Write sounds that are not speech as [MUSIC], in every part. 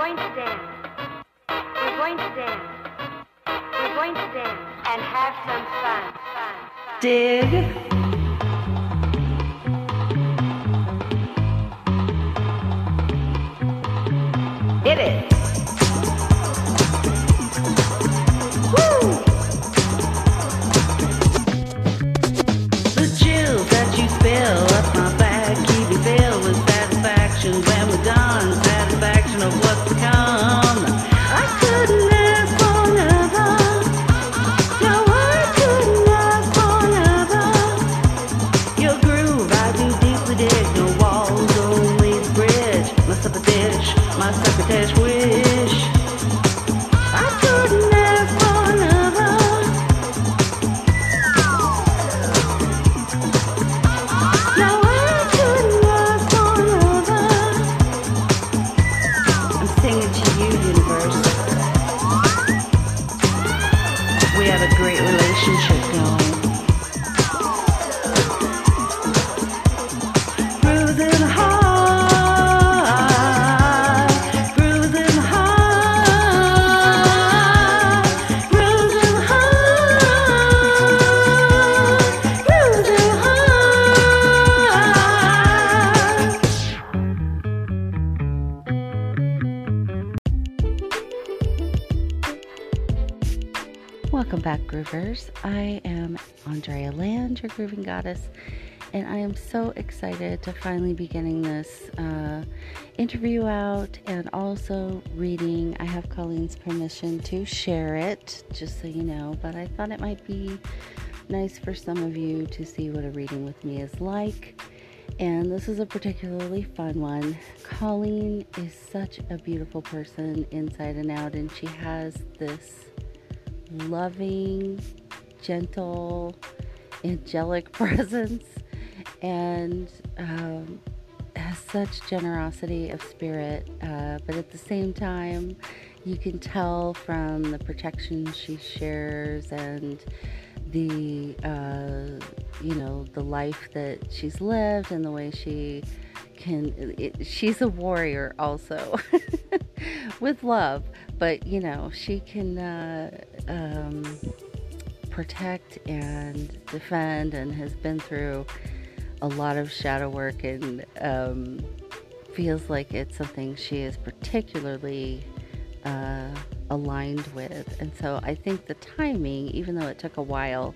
going to dance. We're going to dance. We're going to dance and have some fun. fun, fun. Dig. Hit it. Goddess, and I am so excited to finally be getting this uh, interview out and also reading. I have Colleen's permission to share it, just so you know, but I thought it might be nice for some of you to see what a reading with me is like. And this is a particularly fun one. Colleen is such a beautiful person inside and out, and she has this loving, gentle, angelic [LAUGHS] presence and um, has such generosity of spirit. Uh, but at the same time, you can tell from the protection she shares and the uh, you know the life that she's lived and the way she can it, she's a warrior also [LAUGHS] with love but you know she can uh, um, protect and defend and has been through a lot of shadow work and um, feels like it's something she is particularly uh, aligned with. And so I think the timing, even though it took a while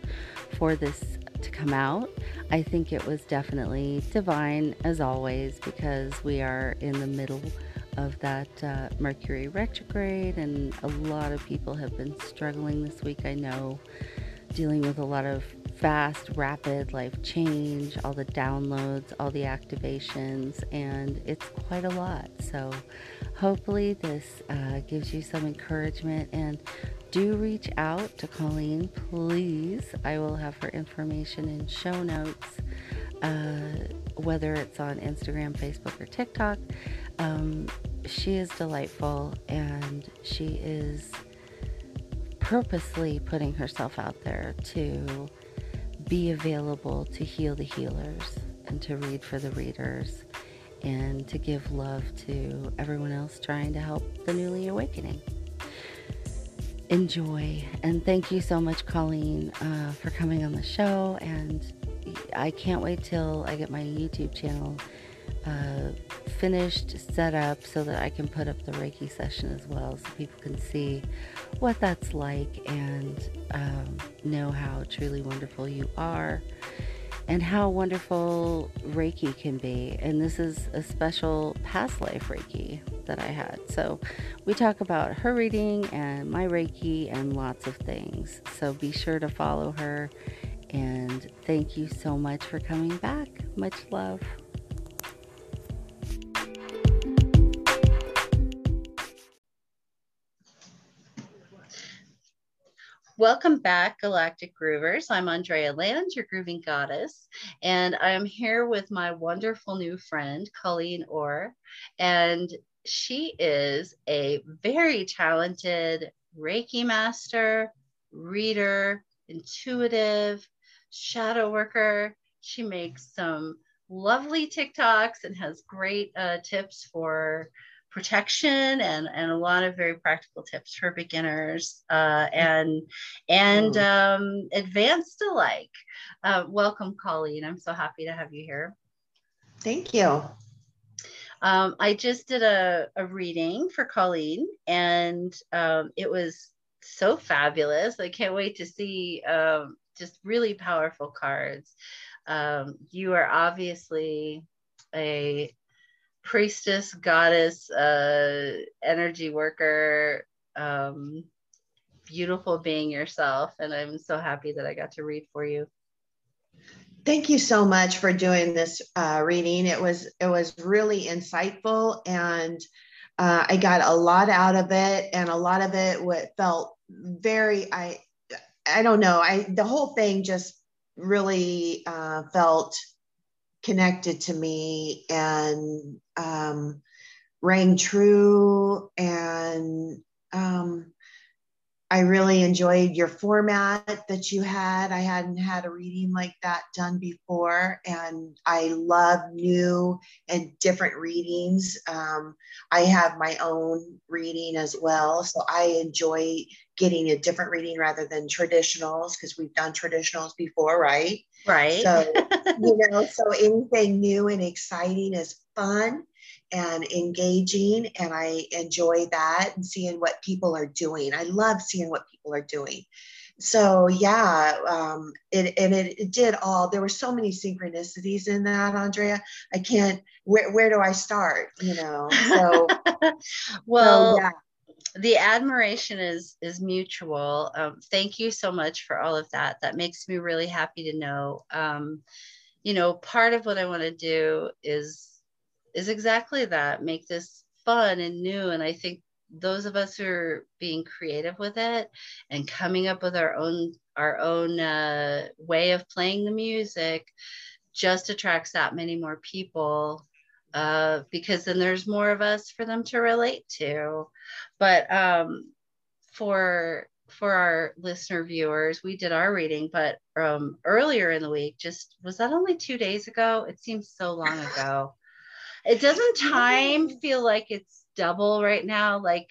for this to come out, I think it was definitely divine as always because we are in the middle of that uh, Mercury retrograde, and a lot of people have been struggling this week. I know dealing with a lot of fast, rapid life change, all the downloads, all the activations, and it's quite a lot. So, hopefully, this uh, gives you some encouragement. And do reach out to Colleen, please. I will have her information in show notes, uh, whether it's on Instagram, Facebook, or TikTok. Um, she is delightful and she is purposely putting herself out there to be available to heal the healers and to read for the readers and to give love to everyone else trying to help the newly awakening. Enjoy and thank you so much, Colleen, uh, for coming on the show. And I can't wait till I get my YouTube channel uh, finished, set up so that I can put up the Reiki session as well so people can see what that's like and um, know how truly wonderful you are and how wonderful Reiki can be. And this is a special past life Reiki that I had. So we talk about her reading and my Reiki and lots of things. So be sure to follow her. And thank you so much for coming back. Much love. Welcome back, Galactic Groovers. I'm Andrea Land, your grooving goddess, and I'm here with my wonderful new friend, Colleen Orr. And she is a very talented Reiki master, reader, intuitive, shadow worker. She makes some lovely TikToks and has great uh, tips for protection and, and a lot of very practical tips for beginners uh, and and um, advanced alike. Uh, welcome, Colleen. I'm so happy to have you here. Thank you. Um, I just did a, a reading for Colleen, and um, it was so fabulous. I can't wait to see um, just really powerful cards. Um, you are obviously a priestess, goddess, uh, energy worker, um, beautiful being yourself. And I'm so happy that I got to read for you. Thank you so much for doing this uh, reading. It was it was really insightful, and uh, I got a lot out of it, and a lot of it what felt very I I don't know I the whole thing just really uh, felt connected to me and um, rang true and um, I really enjoyed your format that you had. I hadn't had a reading like that done before, and I love new and different readings. Um, I have my own reading as well, so I enjoy getting a different reading rather than traditionals because we've done traditionals before, right? Right. So, [LAUGHS] you know, so anything new and exciting is fun and engaging and i enjoy that and seeing what people are doing. I love seeing what people are doing. So yeah um, it, and it, it, did all there were so many synchronicities in that andrea. I can't where, where do i start you know? So [LAUGHS] well so, yeah. the admiration is is mutual. Um, thank you so much for all of that. That makes me really happy to know. Um, you know part of what i want to do is is exactly that. Make this fun and new. And i think those of us who are being creative with it and coming up with our own our own uh, way of playing the music just attracts that many more people uh, because then there's more of us for them to relate to. But um, for for our listener viewers we did our reading but um, earlier in the week just was that only two days ago? It seems so long ago it doesn't time feel like it's double right now, like,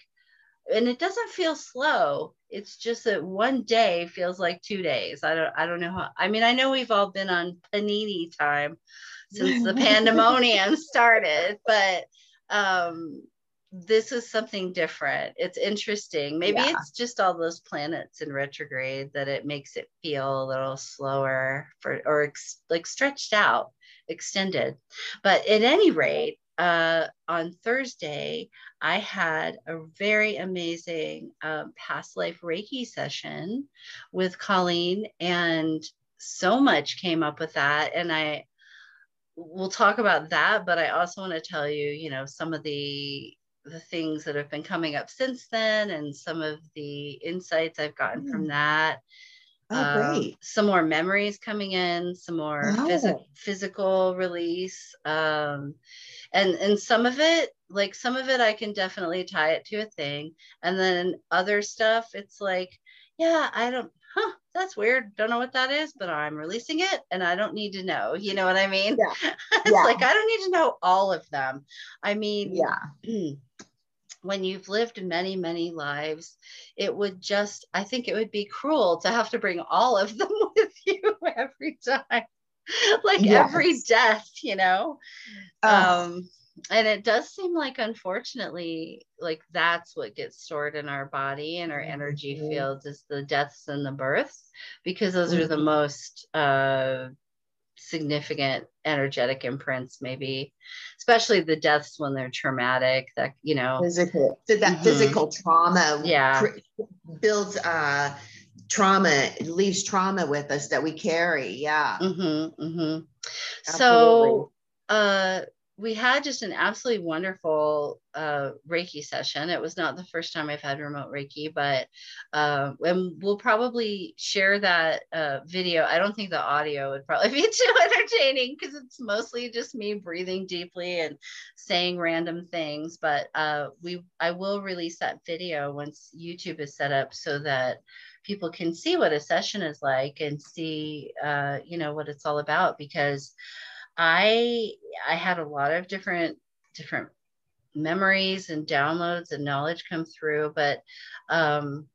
and it doesn't feel slow. It's just that one day feels like two days. I don't, I don't know how. I mean, I know we've all been on panini time since the pandemonium [LAUGHS] started, but um, this is something different. It's interesting. Maybe yeah. it's just all those planets in retrograde that it makes it feel a little slower for or ex, like stretched out extended. But at any rate, uh, on Thursday, I had a very amazing um, past life Reiki session with Colleen, and so much came up with that. And I will talk about that, but I also want to tell you, you know, some of the the things that have been coming up since then and some of the insights I've gotten mm. from that Oh, um, great. some more memories coming in, some more wow. phys- physical release. Um, and, and some of it, like some of it, I can definitely tie it to a thing. And then other stuff, it's like, yeah, I don't, huh, that's weird. Don't know what that is, but I'm releasing it and I don't need to know. You know what I mean? Yeah. [LAUGHS] it's yeah. like, I don't need to know all of them. I mean, yeah. [CLEARS THROAT] when you've lived many, many lives, it would just, I think it would be cruel to have to bring all of [LAUGHS] them with you every time, like yes. every death, you know? Um, and it does seem like, unfortunately, like that's what gets stored in our body and our energy mm-hmm. fields is the deaths and the births, because those mm-hmm. are the mm-hmm. most, uh, significant energetic imprints maybe especially the deaths when they're traumatic that you know physical that mm-hmm. physical trauma yeah builds uh trauma leaves trauma with us that we carry yeah mm-hmm, mm-hmm. so uh we had just an absolutely wonderful uh, Reiki session. It was not the first time I've had remote Reiki, but uh, and we'll probably share that uh, video. I don't think the audio would probably [LAUGHS] be too entertaining because it's mostly just me breathing deeply and saying random things. But uh, we, I will release that video once YouTube is set up so that people can see what a session is like and see, uh, you know, what it's all about because I I had a lot of different different memories and downloads and knowledge come through. But um,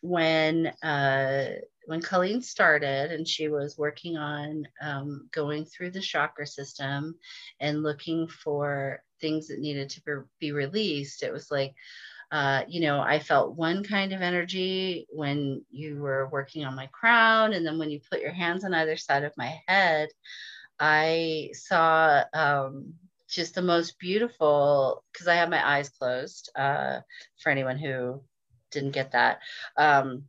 when uh, when Colleen started and she was working on um, going through the chakra system and looking for things that needed to be released, it was like, uh, you know, I felt one kind of energy when you were working on my crown. And then when you put your hands on either side of my head, I saw um, just the most beautiful, because I have my eyes closed uh, for anyone who didn't get that. Um,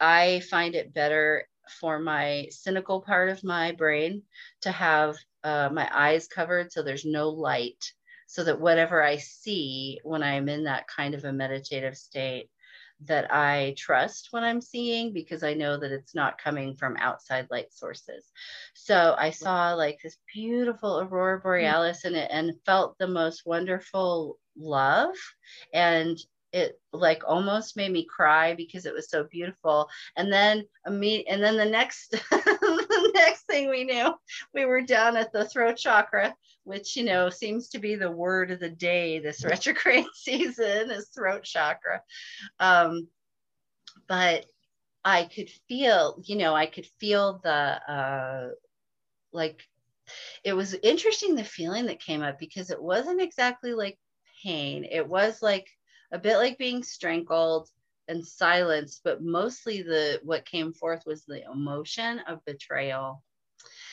I find it better for my cynical part of my brain to have uh, my eyes covered so there's no light, so that whatever I see when I'm in that kind of a meditative state, that I trust when I'm seeing because I know that it's not coming from outside light sources. So I saw like this beautiful aurora mm-hmm. borealis in it and felt the most wonderful love. And it like almost made me cry because it was so beautiful. And then me and then the next [LAUGHS] thing we knew. We were down at the throat chakra which you know seems to be the word of the day this retrograde [LAUGHS] season is throat chakra. Um, but i could feel you know i could feel the uh, like it was interesting the feeling that came up because it wasn't exactly like pain. It was like a bit like being strangled and silenced, but mostly the what came forth was the emotion of betrayal.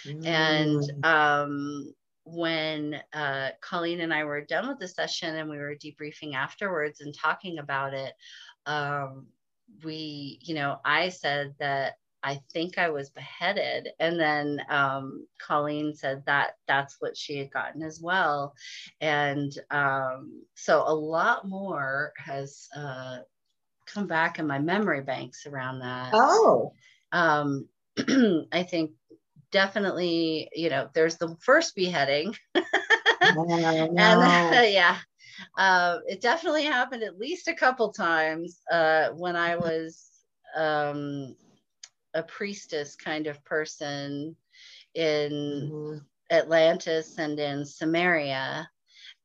Mm. And um, when uh, Colleen and I were done with the session and we were debriefing afterwards and talking about it, um, we, you know, I said that I think I was beheaded. And then um, Colleen said that that's what she had gotten as well. And um, so a lot more has uh, come back in my memory banks around that. Oh. Um, [CLEARS THROAT] I think definitely, you know, there's the first beheading. [LAUGHS] and uh, [LAUGHS] yeah, uh, it definitely happened at least a couple times uh, when I was um, a priestess kind of person in mm-hmm. Atlantis and in Samaria.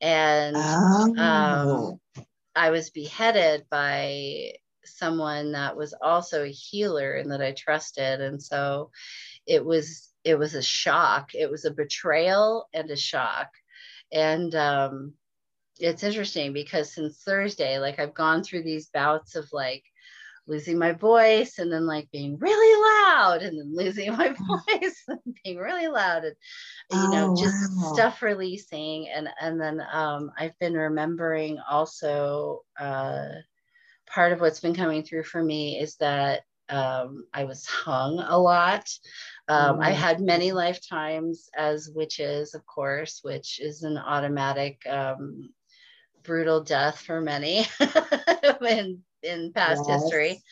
And oh. um, I was beheaded by someone that was also a healer and that I trusted. And so it was it was a shock. It was a betrayal and a shock. And um, it's interesting because since Thursday, like I've gone through these bouts of like losing my voice and then like being really loud and then losing my voice [LAUGHS] and being really loud and you know oh, just wow. stuff releasing and and then um, i've been remembering also uh, part of what's been coming through for me is that um, i was hung a lot um, mm. i had many lifetimes as witches of course which is an automatic um, brutal death for many [LAUGHS] and in past yes. history.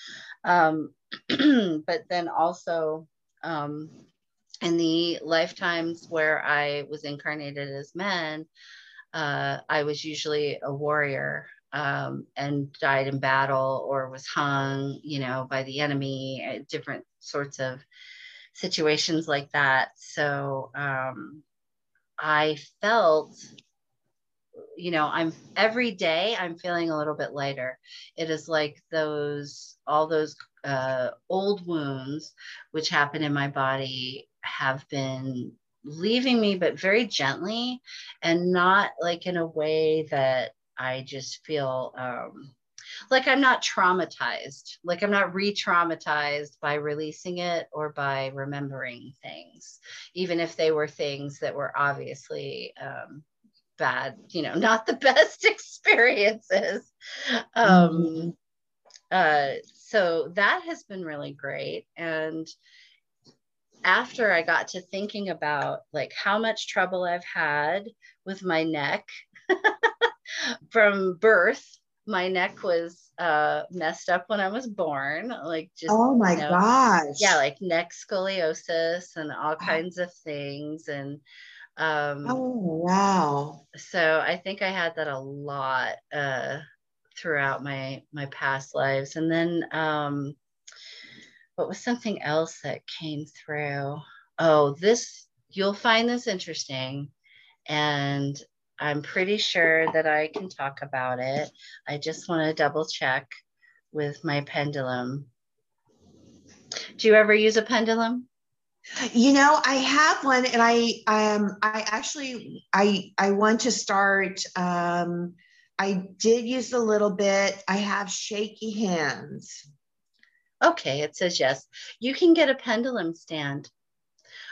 Um, [CLEARS THROAT] but then also um, in the lifetimes where I was incarnated as men, uh, I was usually a warrior um, and died in battle or was hung, you know, by the enemy, uh, different sorts of situations like that. So um, I felt you know i'm every day i'm feeling a little bit lighter it is like those all those uh, old wounds which happen in my body have been leaving me but very gently and not like in a way that i just feel um, like i'm not traumatized like i'm not re-traumatized by releasing it or by remembering things even if they were things that were obviously um, bad, you know, [LAUGHS] not the best experiences. Um, mm-hmm. uh, so that has been really great. And after I got to thinking about like how much trouble I've had with my neck [LAUGHS] from birth, my neck was uh, messed up when I was born. Like just oh my you know, gosh, yeah, like neck scoliosis and all kinds of things, and um, oh wow! So I think I had that a lot uh, throughout my my past lives, and then um, what was something else that came through? Oh, this you'll find this interesting, and I'm pretty sure that I can talk about it. I just want to double check with my pendulum. Do you ever use a pendulum? You know, I have one, and I um I actually I I want to start. Um, I did use a little bit. I have shaky hands. Okay, it says yes. You can get a pendulum stand.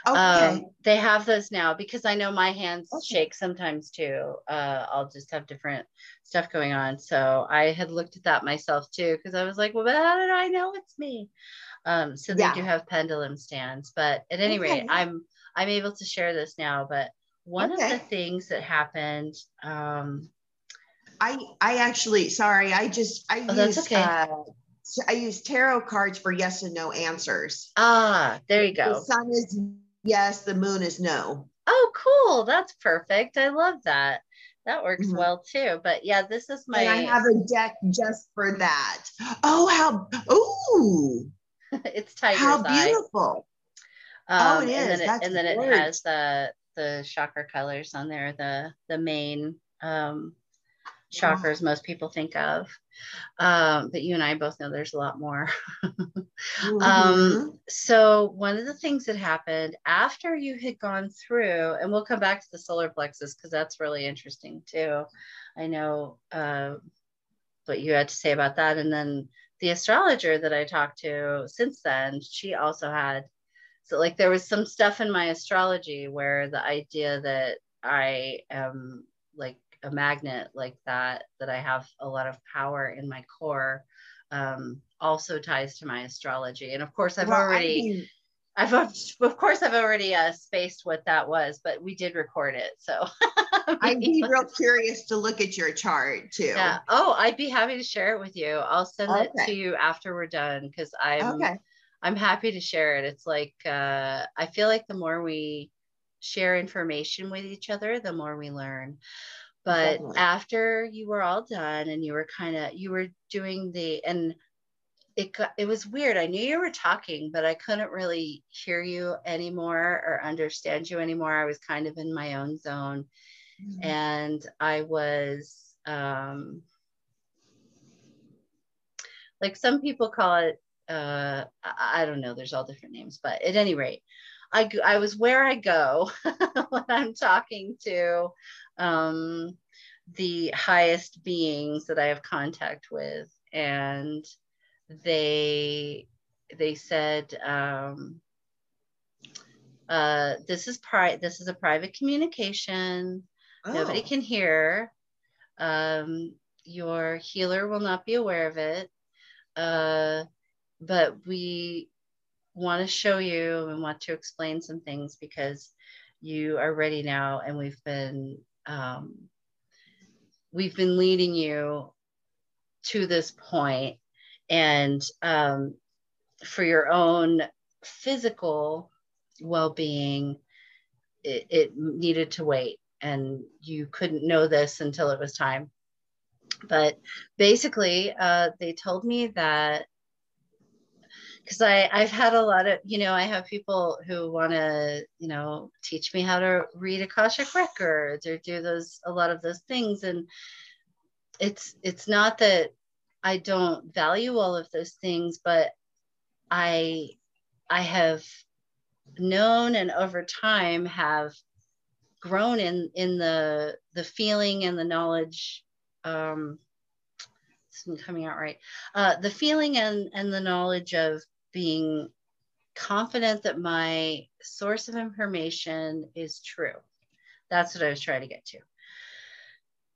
Okay. Um, they have those now because I know my hands Okay. shake sometimes too. Uh, I'll just have different stuff going on. So I had looked at that myself too because I was like, well, but how did I know it's me? Um, so they Yeah. do have pendulum stands, but at any rate, I'm I'm able to share this now. But one of the things that happened, um, I I actually sorry. I just I Oh, use okay. uh, I use tarot cards for yes and no answers. ah, there you The go. sun is yes, the moon is no. Oh, cool. That's perfect. I love that. That works Mhm. well too. But yeah, this is my. And I have a deck just for that. Oh, how Oh. [LAUGHS] it's tiger's how beautiful. Um, Oh, it and then is. it, and then it has the the chakra colors on there, the the main um, chakras most people think of. Um, but you and I both know there's a lot more. Mhm. [LAUGHS] Um, so one of the things that happened after you had gone through, and we'll come back to the solar plexus because that's really interesting too. I know uh, what you had to say about that, and then the astrologer that I talked to since then, she also had so like there was some stuff in my astrology where the idea that I am like a magnet like that, that I have a lot of power in my core, um, also ties to my astrology. And of course, I've Well, I'd already—I've of of course I've already uh, spaced what that was, but we did record it, so. [LAUGHS] I'd be real curious to look at your chart too. yeah. Oh, I'd be happy to share it with you. I'll send it to you after we're done because I'm Okay. I'm happy to share it. It's like uh, I feel like the more we share information with each other, the more we learn. But Definitely. after you were all done and you were kind of you were doing the and it got, it was weird. I knew you were talking, but I couldn't really hear you anymore or understand you anymore. I was kind of in my own zone and I was um, like some people call it. Uh, I, I don't know. There's all different names, but at any rate, I, I was where I go [LAUGHS] when I'm talking to um, the highest beings that I have contact with, and they they said. Um, uh, this is pri- this is a private communication nobody Oh. can hear um, your healer will not be aware of it uh, but we want to show you and want to explain some things because you are ready now and we've been um, we've been leading you to this point and um, for your own physical well-being it, it needed to wait and you couldn't know this until it was time. But basically uh, they told me that because I I've had a lot of you know I have people who want to you know teach me how to read akashic records or do those a lot of those things. And it's it's not that I don't value all of those things but I I have known and over time have grown in in the the feeling and the knowledge um it's not coming out right uh the feeling and and the knowledge of being confident that my source of information is true that's what i was trying to get to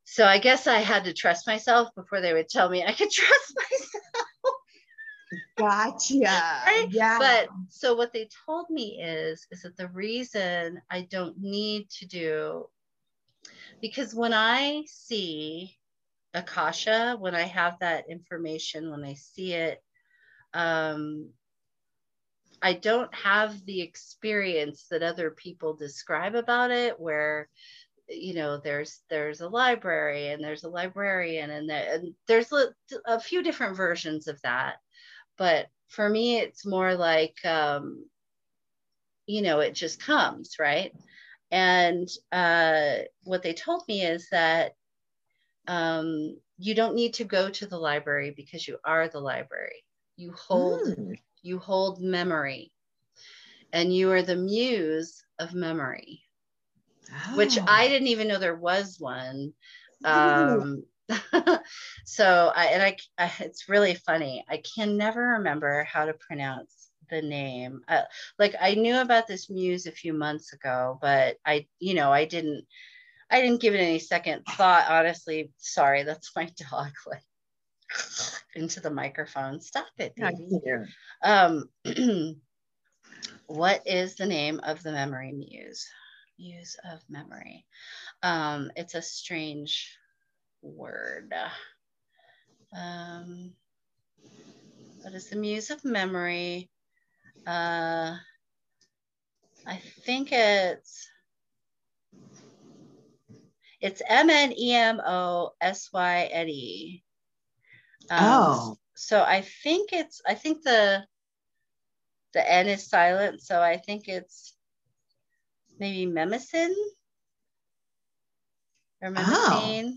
so i guess i had to trust myself before they would tell me i could [LAUGHS] trust myself Gotcha. [LAUGHS] Right? Yeah. but so what they told me is is that the reason i don't need to do because when i see akasha when i have that information when i see it um i don't have the experience that other people describe about it where you know there's there's a library and there's a librarian and, there, and there's a, a few different versions of that but for me it's more like um you know it just comes right and uh, what they told me is that um, you don't need to go to the library because you are the library. You hold mm. You hold memory, and you are the muse of memory, oh. which I didn't even know there was one. Um, [LAUGHS] so I and I, I, it's really funny. I can never remember how to pronounce the name. Uh, like I knew about this muse a few months ago, but I, you know, I didn't, I didn't give it any second thought. Honestly, sorry, that's my [LAUGHS] dog like into the microphone. Stop it, baby. Um, [CLEARS THROAT] what is the name of the memory muse? Muse of memory. Um, it's a strange word. Um, what is the muse of memory? Uh, I think it's it's M N E M O S Y N E. Um, oh. So I think it's I think the the N is silent, so I think it's maybe Memicin or. Oh.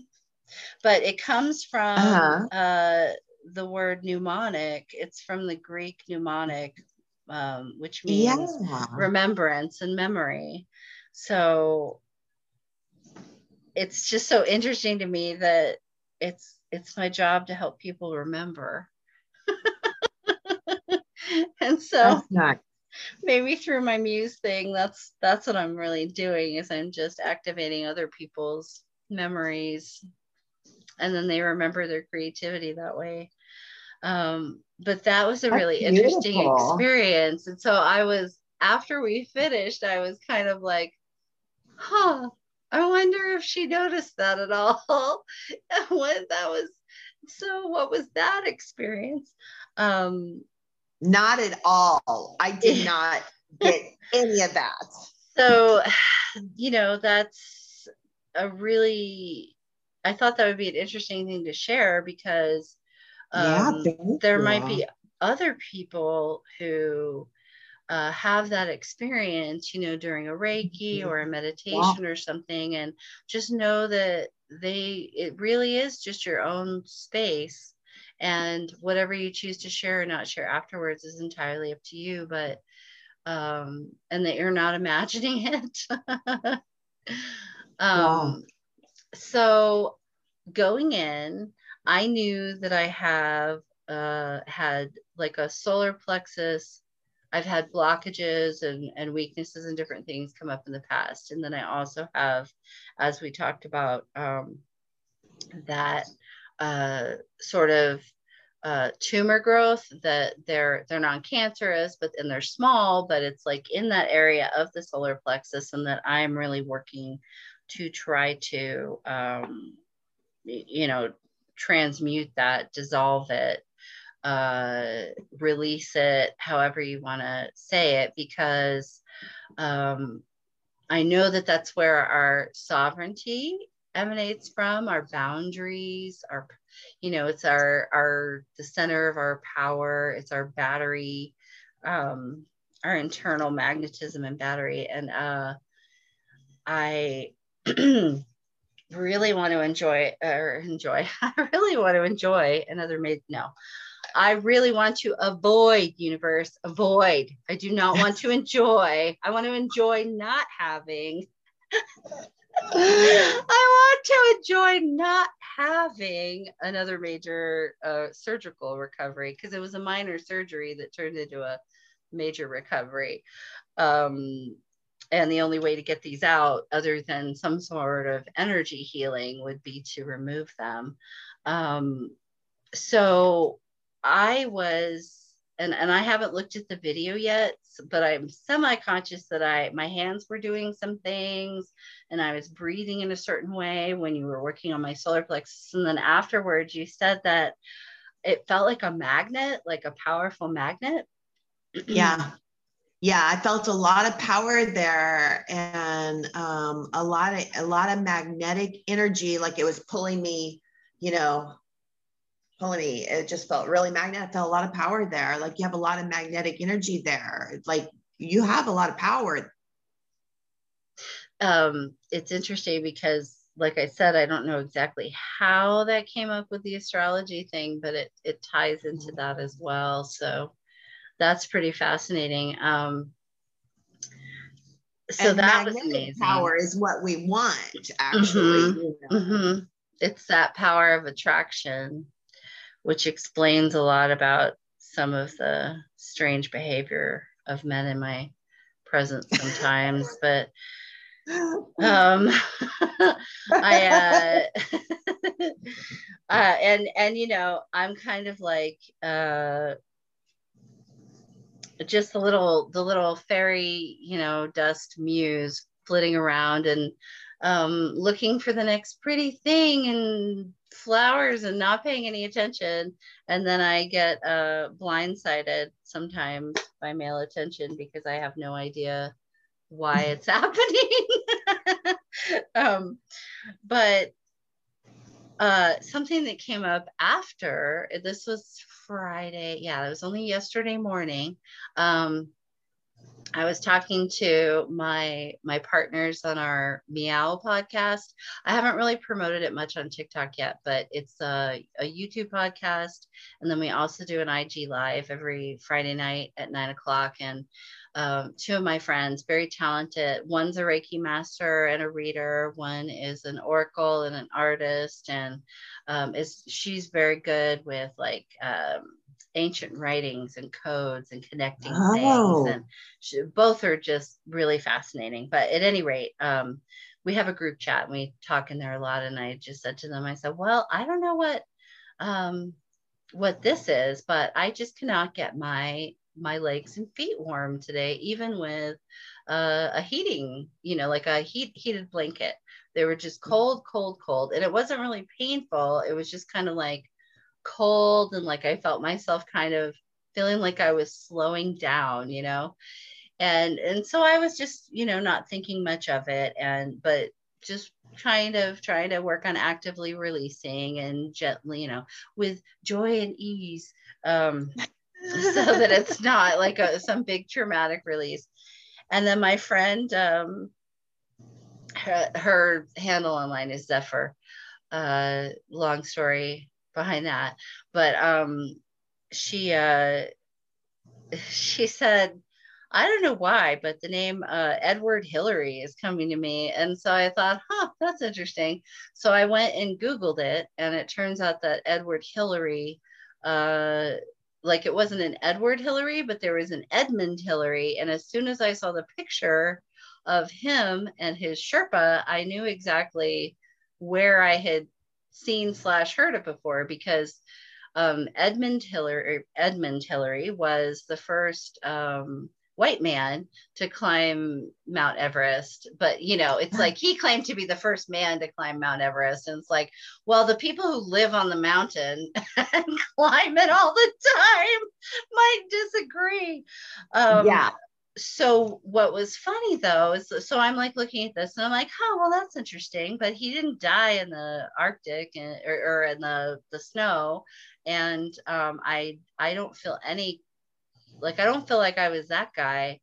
But it comes from uh-huh. uh, the word mnemonic. It's from the Greek mnemonic, um, which means yeah. remembrance and memory. So it's just so interesting to me that it's it's my job to help people remember. [LAUGHS] and so maybe through my muse thing, that's that's what I'm really doing is I'm just activating other people's memories and then they remember their creativity that way. Um, but that was a That's really beautiful. interesting experience. And so I was, after we finished, I was kind of like, huh, I wonder if she noticed that at all. [LAUGHS] what that was, so what was that experience? Um, not at all. I did [LAUGHS] not get any of that. So, [SIGHS] you know, that's a really, I thought that would be an interesting thing to share because um, yeah, there might be other people who uh, have that experience, you know, during a Reiki mm-hmm. or a meditation yeah. or something, and just know that they, it really is just your own space. And whatever you choose to share or not share afterwards is entirely up to you. But, um, and that you're not [LAUGHS] imagining it. [LAUGHS] um, wow. So going in, I knew that I have uh, had like a solar plexus. I've had blockages and, and weaknesses and different things come up in the past. And then I also have, as we talked about, um, that uh, sort of uh, tumor growth that they're they're non-cancerous, but and they're small, but it's like in that area of the solar plexus, and that I'm really working to try to um, you know transmute that, dissolve it, uh, release it, however you want to say it, because um, I know that that's where our sovereignty emanates from, our boundaries, our, you know, it's our, our, the center of our power, it's our battery, um, our internal magnetism and battery. And uh, I, [CLEARS THROAT] really want to enjoy or enjoy [LAUGHS] i really want to enjoy another made no i really want to avoid universe avoid. I do not want to enjoy. I want to enjoy not having. [LAUGHS] I want to enjoy not having another major uh, surgical recovery because it was a minor surgery that turned into a major recovery. Um, and the only way to get these out other than some sort of energy healing would be to remove them. Um, so i was and, and i haven't looked at the video yet but i'm semi-conscious that i my hands were doing some things and i was breathing in a certain way when you were working on my solar plexus. And then afterwards you said that it felt like a magnet like a powerful magnet. [CLEARS THROAT] Yeah. Yeah i felt a lot of power there and um, a lot of a lot of magnetic energy like it was pulling me you know pulling me it just felt really magnetic i felt a lot of power there like you have a lot of magnetic energy there like you have a lot of power um, it's interesting because, like I said, I don't know exactly how that came up with the astrology thing, but it it ties into that as well. So that's pretty fascinating. Um, so and that was amazing. Power is what we want, actually. Mhm. Mm-hmm. It's that power of attraction, which explains a lot about some of the strange behavior of men in my presence sometimes. [LAUGHS] but [LAUGHS] um, I uh, [LAUGHS] uh, and and you know I'm kind of like uh, just the little the little fairy you know dust muse flitting around and um, looking for the next pretty thing and flowers and not paying any attention and then i get uh, blindsided sometimes by male attention because i have no idea why [LAUGHS] it's happening [LAUGHS] um, but uh, something that came up after this was Friday. Yeah, it was only yesterday morning. Um, I was talking to my my partners on our Meow podcast. I haven't really promoted it much on TikTok yet, but it's a, a YouTube podcast, and then we also do an IG live every Friday night at nine o'clock. And um, two of my friends, very talented. One's a Reiki master and a reader. One is an oracle and an artist, and um, is she's very good with like um, ancient writings and codes and connecting oh. things. And she, both are just really fascinating. But at any rate, um, we have a group chat and we talk in there a lot. And I just said to them, I said, well, I don't know what um, what this is, but I just cannot get my my legs and feet warm today, even with uh, a heating, you know, like a heat heated blanket. They were just cold, cold, cold, and it wasn't really painful. It was just kind of like cold, and like I felt myself kind of feeling like I was slowing down, you know, and and so I was just, you know, not thinking much of it, and but just trying to trying to work on actively releasing and gently, you know, with joy and ease. Um, [LAUGHS] so that it's not like a, some big traumatic release. And then my friend, um, her, her handle online is Zephyr. Uh, long story behind that, but um, she uh, she said, I don't know why, but the name uh, Edward Hillary is coming to me. And so I thought, huh, that's interesting. So I went and Googled it, and it turns out that Edward Hillary uh, like it wasn't an Edward Hillary, but there was an Edmund Hillary. And as soon as I saw the picture of him and his Sherpa, I knew exactly where I had seen slash heard it before because um, Edmund Hillary Edmund Hillary was the first um, white man to climb Mount Everest. But, you know, it's like he claimed to be the first man to climb Mount Everest. And it's like, well, the people who live on the mountain [LAUGHS] and climb it all the time might disagree. Um, yeah. So what was funny though is so I'm like looking at this and I'm like, oh well that's interesting. But he didn't die in the Arctic and, or, or in the the snow, and um, I I don't feel any like I don't feel like I was that guy.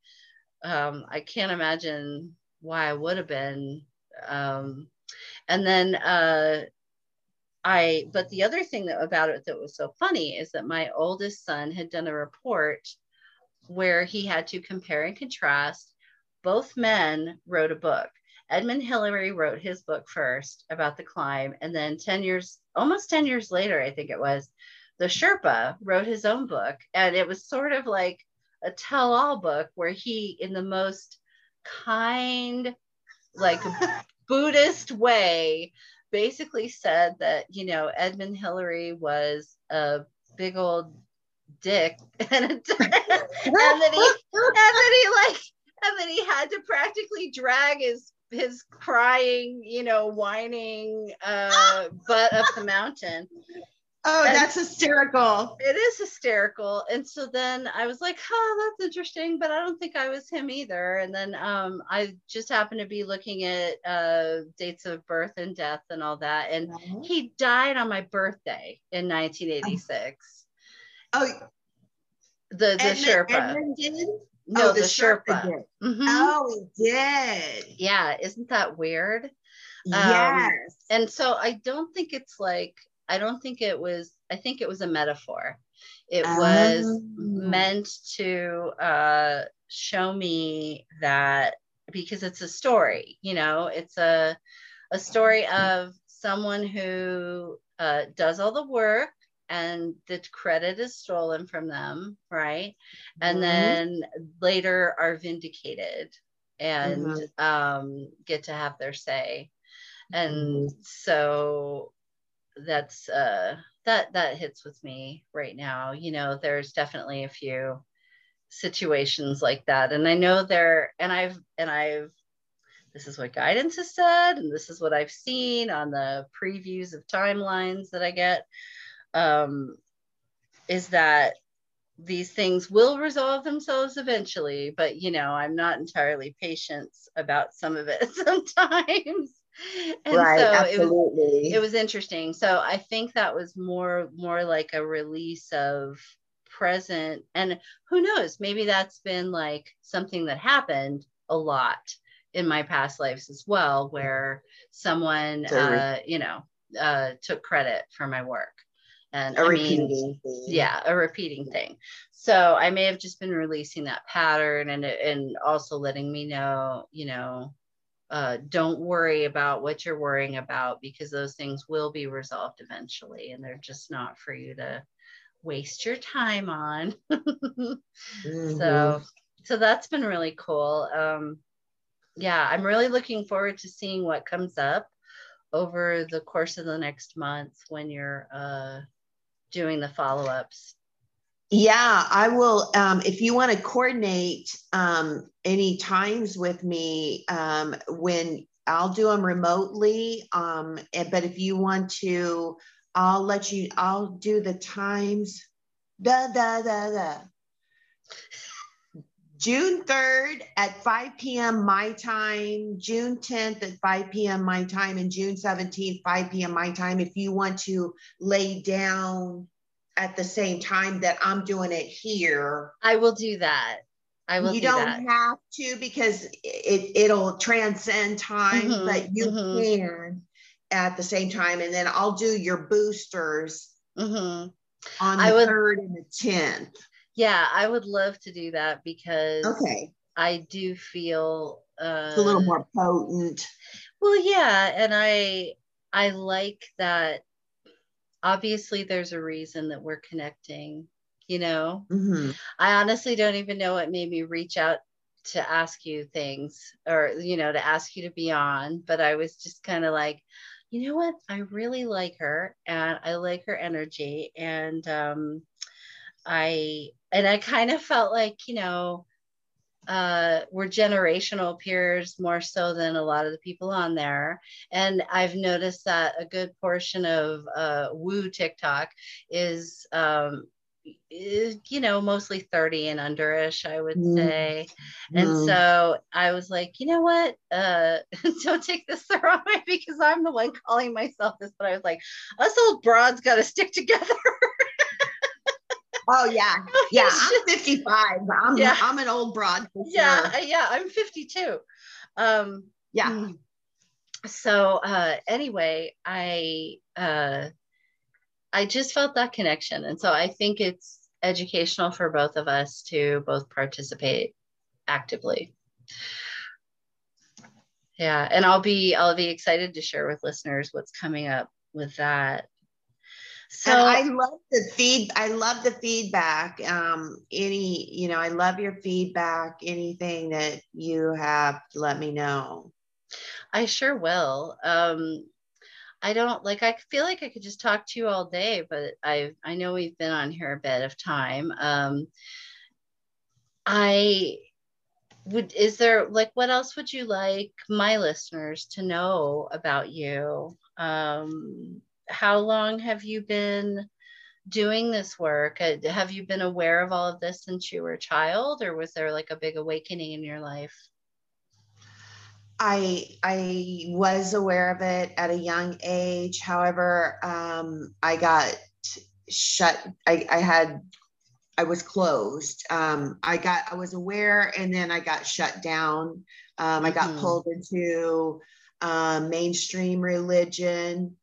Um, I can't imagine why I would have been. Um, and then uh, I, but the other thing that about it that was so funny is that my oldest son had done a report where he had to compare and contrast. Both men wrote a book. Edmund Hillary wrote his book first about the climb, and then 10 years, almost 10 years later, I think it was, the Sherpa wrote his own book, and it was sort of like a tell all book where he, in the most kind, like [LAUGHS] Buddhist way, basically said that, you know, Edmund Hillary was a big old [LAUGHS] dick and, a, and that he and that he like and then he had to practically drag his his crying, you know, whining uh, butt up the mountain. Oh, and that's hysterical. It is hysterical. And so then I was like, oh, that's interesting, but I don't think I was him either. And then um, I just happened to be looking at uh, dates of birth and death and all that. And mm-hmm. he died on my birthday in 1986. Oh, the, the Edmund, Sherpa. Edmund did? No, oh, the, Sherpa. did. Mhm. Oh, he did. Yeah, isn't that weird? yes. And so I don't think it's like I don't think it was I think it was a metaphor. It was Oh. meant to uh show me that because it's a story, you know, it's a a story of someone who uh, does all the work and the credit is stolen from them, right? And Mhm. then later are vindicated and Mhm. um, get to have their say. And Mm-hmm. so that's uh that that hits with me right now. You know, there's definitely a few situations like that. And I know there and I've and I've this is what guidance has said, and this is what I've seen on the previews of timelines that I get. Um, is that these things will resolve themselves eventually, but you know, I'm not entirely patient about some of it [LAUGHS] sometimes. And right. so it was absolutely. it was interesting so i think that was more more like a release of present and who knows maybe that's been like something that happened a lot in my past lives as well where someone uh you know uh took credit for my work and a repeating thing. yeah a repeating thing so i may have just been releasing that pattern and and also letting me know you know uh, don't worry about what you're worrying about because those things will be resolved eventually and they're just not for you to waste your time on [LAUGHS] Mhm. so so that's been really cool um yeah i'm really looking forward to seeing what comes up over the course of the next month when you're uh doing the follow-ups Yeah, I will. Um, if you want to coordinate um, any times with me, um, when I'll do them remotely. Um, but if you want to, I'll let you. I'll do the times. Da da da da. June 3rd at 5 p.m. my time, June 10th at 5 p.m. my time, and June 17th, 5 p.m. my time. If you want to lay down at the same time that I'm doing it here, i will do that i will you do don't that have to because it, it'll transcend time, Mhm, but you mhm. can at the same time. And then I'll do your boosters hmm on I the would- 3rd and the 10th. Yeah i would love to do that because Okay. i do feel uh It's a little more potent. Well, yeah, and I I like that obviously there's a reason that we're connecting, you know. Mhm. I honestly don't even know what made me reach out to ask you things or you know to ask you to be on, but I was just kind of like, you know what? I really like her and I like her energy and um I and I kind of felt like, you know, uh, we're generational peers more so than a lot of the people on there. And I've noticed that a good portion of uh, Woo TikTok is, um, is, you know, mostly 30 and underish, I would Mm. say. And Mm. so I was like, you know what? Uh, [LAUGHS] don't take this the wrong way because I'm the one calling myself this, but I was like, us old broads got to stick together. [LAUGHS] Oh yeah, [LAUGHS] yeah. I'm 55. I'm Yeah. I'm an old broad yeah, sure. Yeah, I'm 52. Um, Yeah. so uh anyway i uh i just felt that connection and so i think it's educational for both of us to both participate actively yeah and i'll be i'll be excited to share with listeners what's coming up with that so and I love the feed. I love the feedback. Um, any, you know, I love your feedback. Anything that you have, let me know. I sure will. Um, I don't like. I feel like I could just talk to you all day, but I I know we've been on here a bit of time. Um, I would. Is there like what else would you like my listeners to know about you? Um, how long have you been doing this work? Uh, Have you been aware of all of this since you were a child, or was there like a big awakening in your life? I I was aware of it at a young age. However, um, I got shut. I, I had I was closed. Um, I got I was aware, and then I got shut down. Um, I got Mhm. pulled into um, mainstream religion,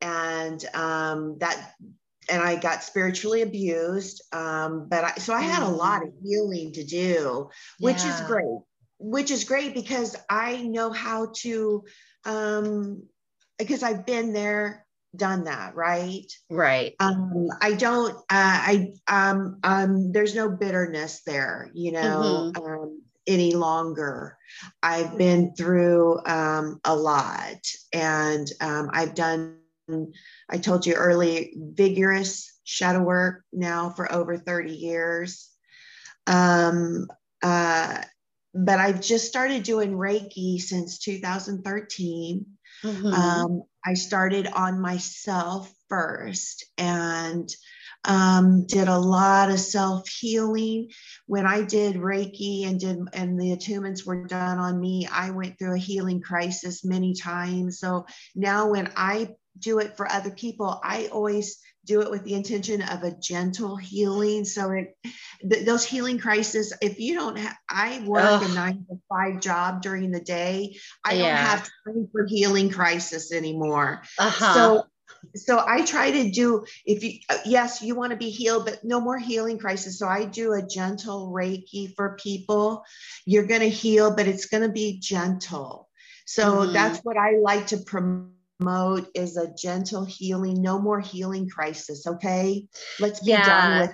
and um, that and I got spiritually abused. Um, but I, so I had a lot of healing to do, which is great. Which is great because I know how to, um, because I've been there, done that, right? Right. um i don't uh, i um um there's no bitterness there you know um any longer i've been through um a lot and um i've done i told you early vigorous shadow work now for over 30 years um uh but i've just started doing reiki since 2013 Mhm. um, I started on myself first and um, did a lot of self healing. When I did Reiki and did and the attunements were done on me, I went through a healing crisis many times. So now when I do it for other people, I always do it with the intention of a gentle healing. So it th- those healing crises, if you don't have, I work Ugh. a nine to five job during the day. I don't have time for healing crisis anymore. uh-huh. So so I try to do if you uh, yes you want to be healed but no more healing crisis so I do a gentle reiki for people you're going to heal but it's going to be gentle so Mhm. that's what I like to promote is a gentle healing no more healing crisis okay let's be Yeah. done with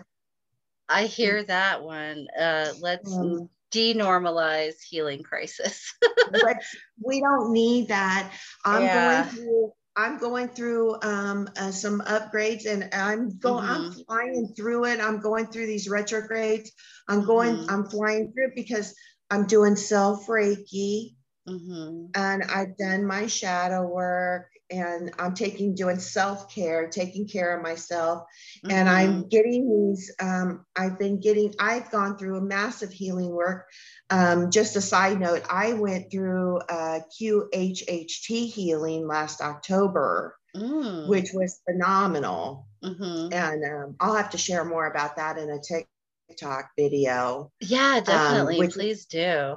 I hear that one. Uh, let's um, denormalize healing crisis. [LAUGHS] let's we don't need that i'm Yeah. going through i'm going through um, uh, some upgrades and i'm going i'm Mhm. flying through it i'm going through these retrogrades i'm going Mhm. i'm flying through it because i'm doing self reiki hmm and i've done my shadow work and i'm taking doing self-care taking care of myself and Mm-hmm. I'm getting these. Um, I've been getting. I've gone through a massive healing work. Um, just a side note, I went through uh, QHHT healing last October, mm which was phenomenal. hmm And um, I'll have to share more about that in a TikTok video. Yeah, definitely. which- Please do.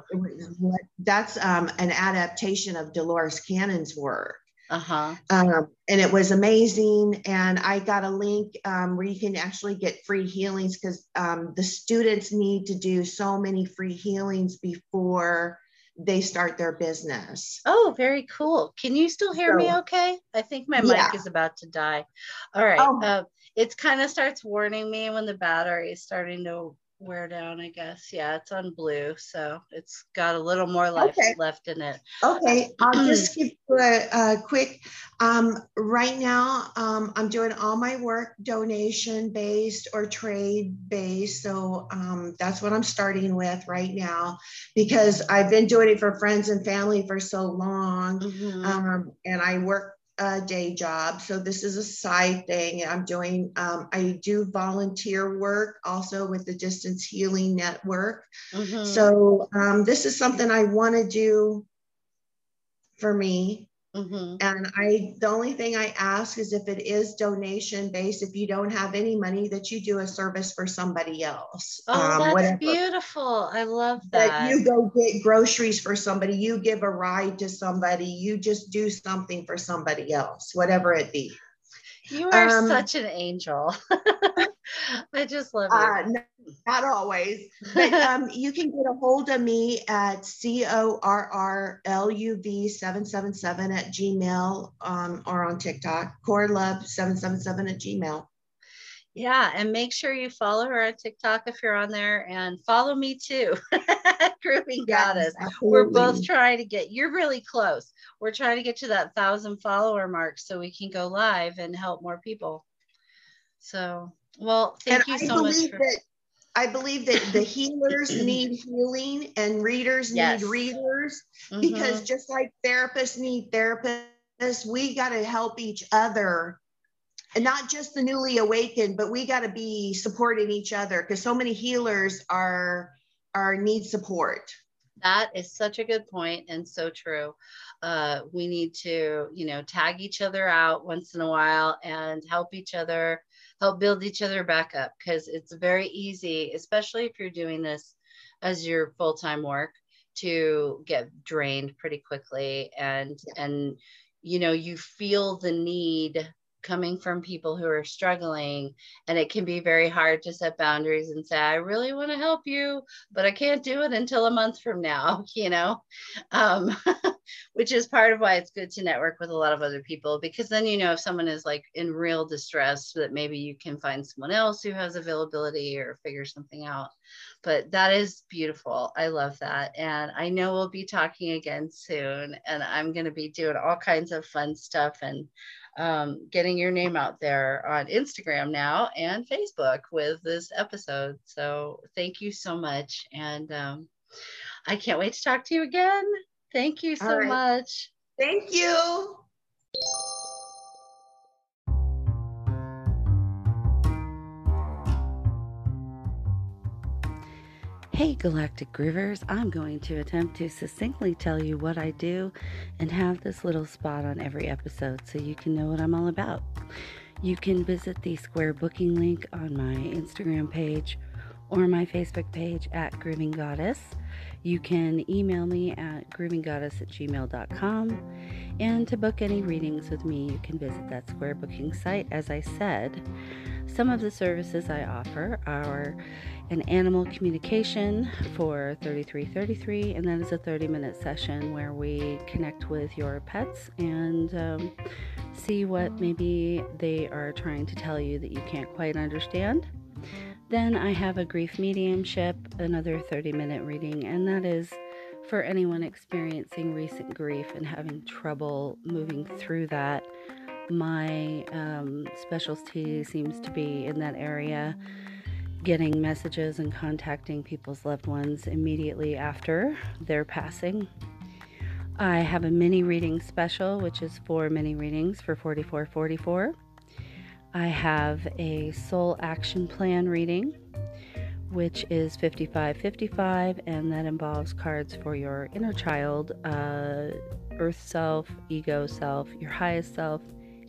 That's um, an adaptation of Dolores Cannon's work. Uh huh. um, and it was amazing. And I got a link um, where you can actually get free healings because um, the students need to do so many free healings before they start their business. Oh, very cool. Can you still hear me okay? I think my Yeah. mic is about to die. All right. Oh. Uh, it kind of starts warning me when the battery is starting to wear down, I guess. Yeah, it's on blue. So it's got a little more life Okay. left in it. Okay, I'll just [CLEARS THROAT] give you a, a quick. Um, right now, um, I'm doing all my work donation based or trade based. So um, that's what I'm starting with right now because I've been doing it for friends and family for so long. Mhm. um, and I work a day job. So this is a side thing. I'm doing, um, I do volunteer work also with the Distance Healing Network. Mhm. So um, this is something I want to do for me. Mhm. And I, the only thing I ask is if it is donation based, if you don't have any money, that you do a service for somebody else. Oh, um, that's whatever. beautiful. I love That that. you go get groceries for somebody, you give a ride to somebody, you just do something for somebody else, whatever it be. You are Um, such an angel. [LAUGHS] I just love you. Uh, n- not always, but [LAUGHS] um, you can get a hold of me at C O R R L U V 777 at Gmail um, or on TikTok, Core Love 777 at Gmail. yeah, and make sure you follow her on TikTok if you're on there, and follow me too, [LAUGHS] Grooving Goddess. We're both trying to get. You're really close. We're trying to get to that thousand follower mark so we can go live and help more people. So, well, and thank you I so much. For, that I believe that the healers [CLEARS THROAT] need healing and readers Yes. need readers Mhm. because just like therapists need therapists, we got to help each other. And not just the newly awakened, but we got to be supporting each other because so many healers are are need support. That is such a good point and so true. Uh, we need to, you know, tag each other out once in a while and help each other help build each other back up because it's very easy, especially if you're doing this as your full-time work to get drained pretty quickly and and you know you feel the need coming from people who are struggling and it can be very hard to set boundaries and say i really want to help you but i can't do it until a month from now [LAUGHS] you know? Um, [LAUGHS] which is part of why it's good to network with a lot of other people because then you know if someone is like in real distress that maybe you can find someone else who has availability or figure something out. But that is beautiful. I love that. And i know we'll be talking again soon and i'm going to be doing all kinds of fun stuff and um, getting your name out there on Instagram now and Facebook with this episode. So thank you so much. And um, I can't wait to talk to you again. Thank you so right. much. Thank you. Hey, Galactic Groovers, I'm going to attempt to succinctly tell you what I do and have this little spot on every episode so you can know what I'm all about. You can visit the square booking link on my Instagram page or my Facebook page at Grooving Goddess. You can email me at groovinggoddess at gmail.com. And to book any readings with me, you can visit that square booking site. As I said, some of the services I offer are an animal communication for 3333, and that is a 30 minute session where we connect with your pets and um, see what maybe they are trying to tell you that you can't quite understand. Then I have a grief mediumship, another 30 minute reading, and that is for anyone experiencing recent grief and having trouble moving through that. My um, specialty seems to be in that area getting messages and contacting people's loved ones immediately after their passing. I have a mini reading special, which is four mini readings for 4444. I have a soul action plan reading, which is 5555, and that involves cards for your inner child, uh, earth self, ego self, your highest self,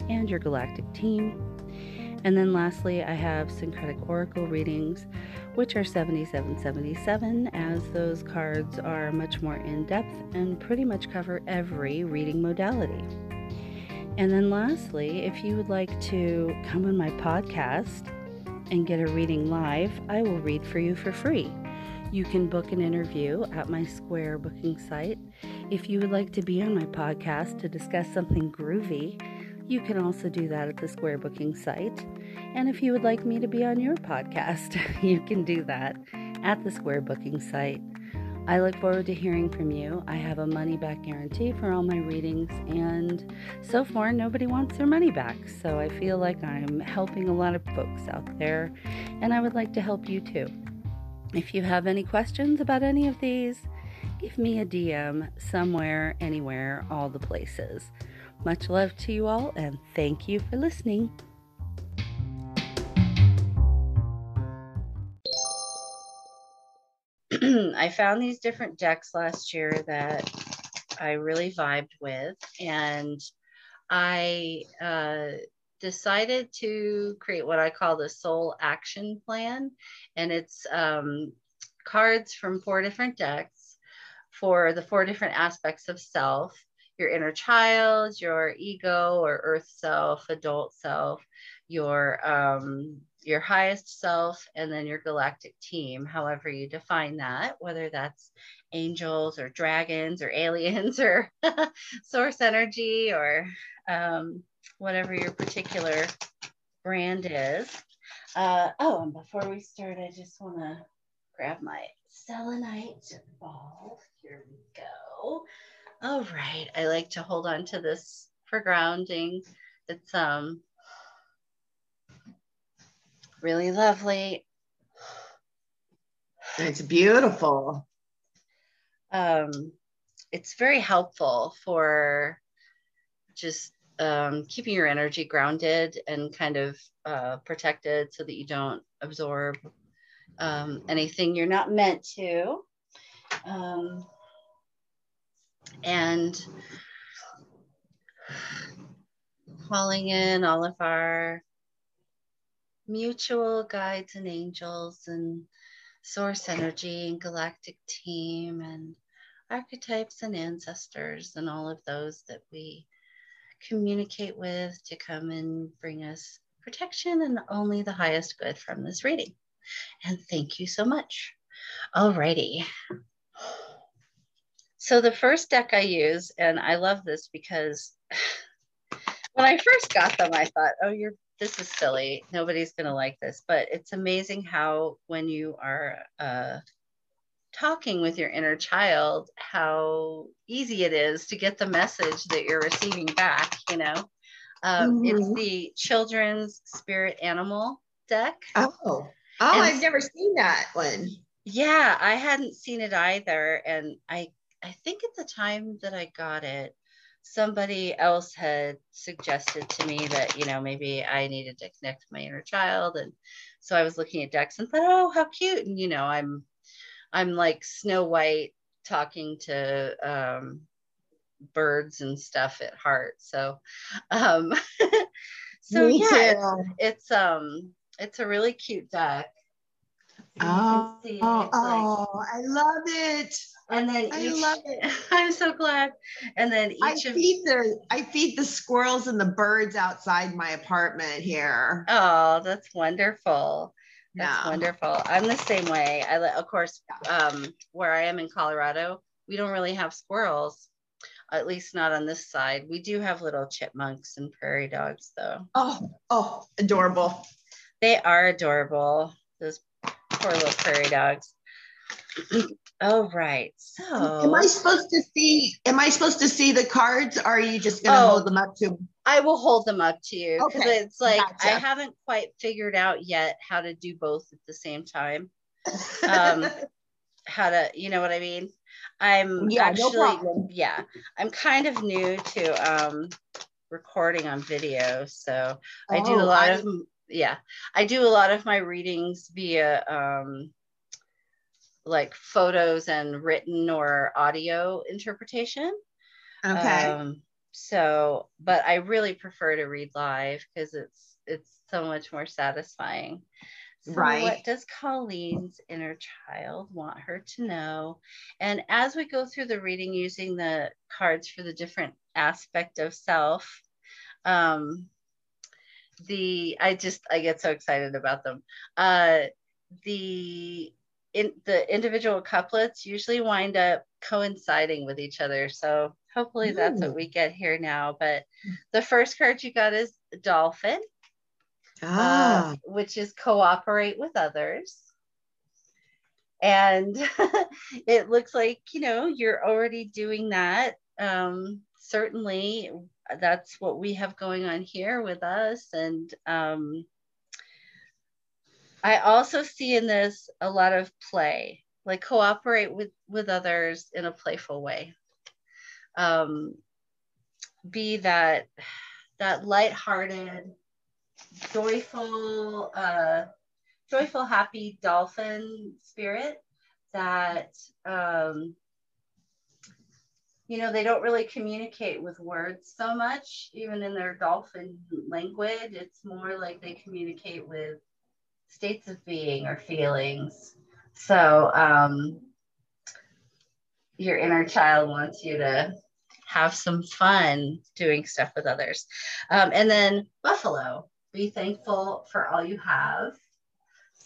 and your galactic team. And then lastly, I have syncretic oracle readings, which are 7777, as those cards are much more in depth and pretty much cover every reading modality. And then lastly, if you would like to come on my podcast and get a reading live, I will read for you for free. You can book an interview at my Square booking site. If you would like to be on my podcast to discuss something groovy, you can also do that at the Square Booking site. And if you would like me to be on your podcast, [LAUGHS] you can do that at the Square Booking site. I look forward to hearing from you. I have a money back guarantee for all my readings, and so far, nobody wants their money back. So I feel like I'm helping a lot of folks out there, and I would like to help you too. If you have any questions about any of these, give me a DM somewhere, anywhere, all the places. Much love to you all, and thank you for listening. [CLEARS THROAT] I found these different decks last year that I really vibed with, and I uh, decided to create what I call the Soul Action Plan, and it's um, cards from four different decks for the four different aspects of self your inner child, your ego or earth self, adult self, your um, your highest self, and then your galactic team, however you define that, whether that's angels or dragons or aliens [LAUGHS] or source energy or um, whatever your particular brand is. Uh, oh, and before we start, I just want to grab my selenite ball. Here we go. All right. I like to hold on to this for grounding. It's um really lovely. It's beautiful. Um, it's very helpful for just um, keeping your energy grounded and kind of uh, protected so that you don't absorb um, anything you're not meant to. Um, and calling in all of our mutual guides and angels and source energy and galactic team and archetypes and ancestors and all of those that we communicate with to come and bring us protection and only the highest good from this reading. And thank you so much. Alrighty. So the first deck I use, and I love this because [SIGHS] when I first got them, I thought, oh, you're this is silly. Nobody's gonna like this. But it's amazing how when you are uh, talking with your inner child, how easy it is to get the message that you're receiving back, you know. Um, mm-hmm. It's the children's spirit animal deck. Oh, oh, and I've never seen that one. Yeah, I hadn't seen it either, and I I think at the time that I got it, somebody else had suggested to me that you know maybe I needed to connect with my inner child, and so I was looking at decks and thought, oh, how cute, and you know I'm I'm like Snow White talking to um, birds and stuff at heart. So, um, [LAUGHS] so Me yeah, it's, it's, um, it's a really cute deck. Oh, oh, oh like, I love it. And then I each, love it. [LAUGHS] I'm so glad. And then each I of feed the I feed the squirrels and the birds outside my apartment here. Oh, that's wonderful. That's yeah. wonderful. I'm the same way. I of course um, where I am in Colorado, we don't really have squirrels, at least not on this side. We do have little chipmunks and prairie dogs though. Oh, oh, adorable. They are adorable. Those poor little prairie dogs. Oh right. So am I supposed to see am I supposed to see the cards or are you just gonna oh, hold them up to I will hold them up to you because okay. it's like gotcha. I haven't quite figured out yet how to do both at the same time. [LAUGHS] Um how to you know what I mean? I'm yeah, actually no yeah, I'm kind of new to um recording on video. So oh, I do a oh, lot I, of yeah, I do a lot of my readings via um like photos and written or audio interpretation. Okay. Um, so, but I really prefer to read live because it's it's so much more satisfying. So right. What does Colleen's inner child want her to know? And as we go through the reading using the cards for the different aspect of self, um, the I just I get so excited about them. Uh, the in the individual couplets usually wind up coinciding with each other. So hopefully that's what we get here now. But the first card you got is dolphin, uh, ah. uh, which is cooperate with others. And [LAUGHS] it looks like, you know, you're already doing that. Um, certainly, that's what we have going on here with us. And um, I also see in this a lot of play, like cooperate with with others in a playful way. Um, be that that lighthearted, joyful, uh, joyful, happy dolphin spirit that um, you know they don't really communicate with words so much even in their dolphin language it's more like they communicate with states of being or feelings. So um, your inner child wants you to have some fun doing stuff with others. Um, and then buffalo, be thankful for all you have.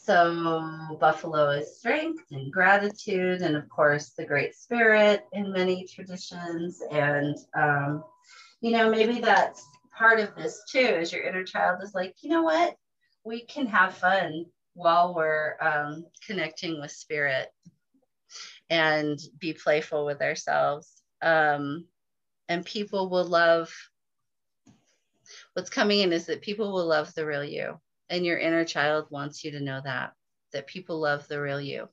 So buffalo is strength and gratitude, and of course the great spirit in many traditions. And um, you know maybe that's part of this too. Is your inner child is like, you know what? we can have fun while we're um, connecting with spirit and be playful with ourselves. Um, and people will love what's coming in is that people will love the real you. And your inner child wants you to know that, that people love the real you.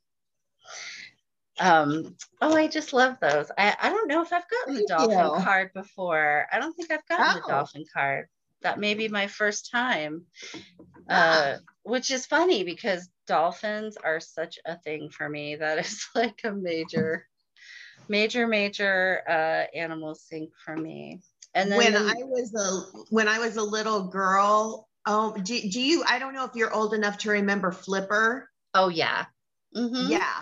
Um, oh, I just love those. I, I don't know if I've gotten the dolphin you. card before. I don't think I've gotten oh. the dolphin card that may be my first time. Uh, which is funny because dolphins are such a thing for me. That is [LAUGHS] like a major, major, major uh, animal sync for me. And then when I was a when I was a little girl, Oh, do, do you? I don't know if you're old enough to remember Flipper. Oh yeah. Mm-hmm. Yeah.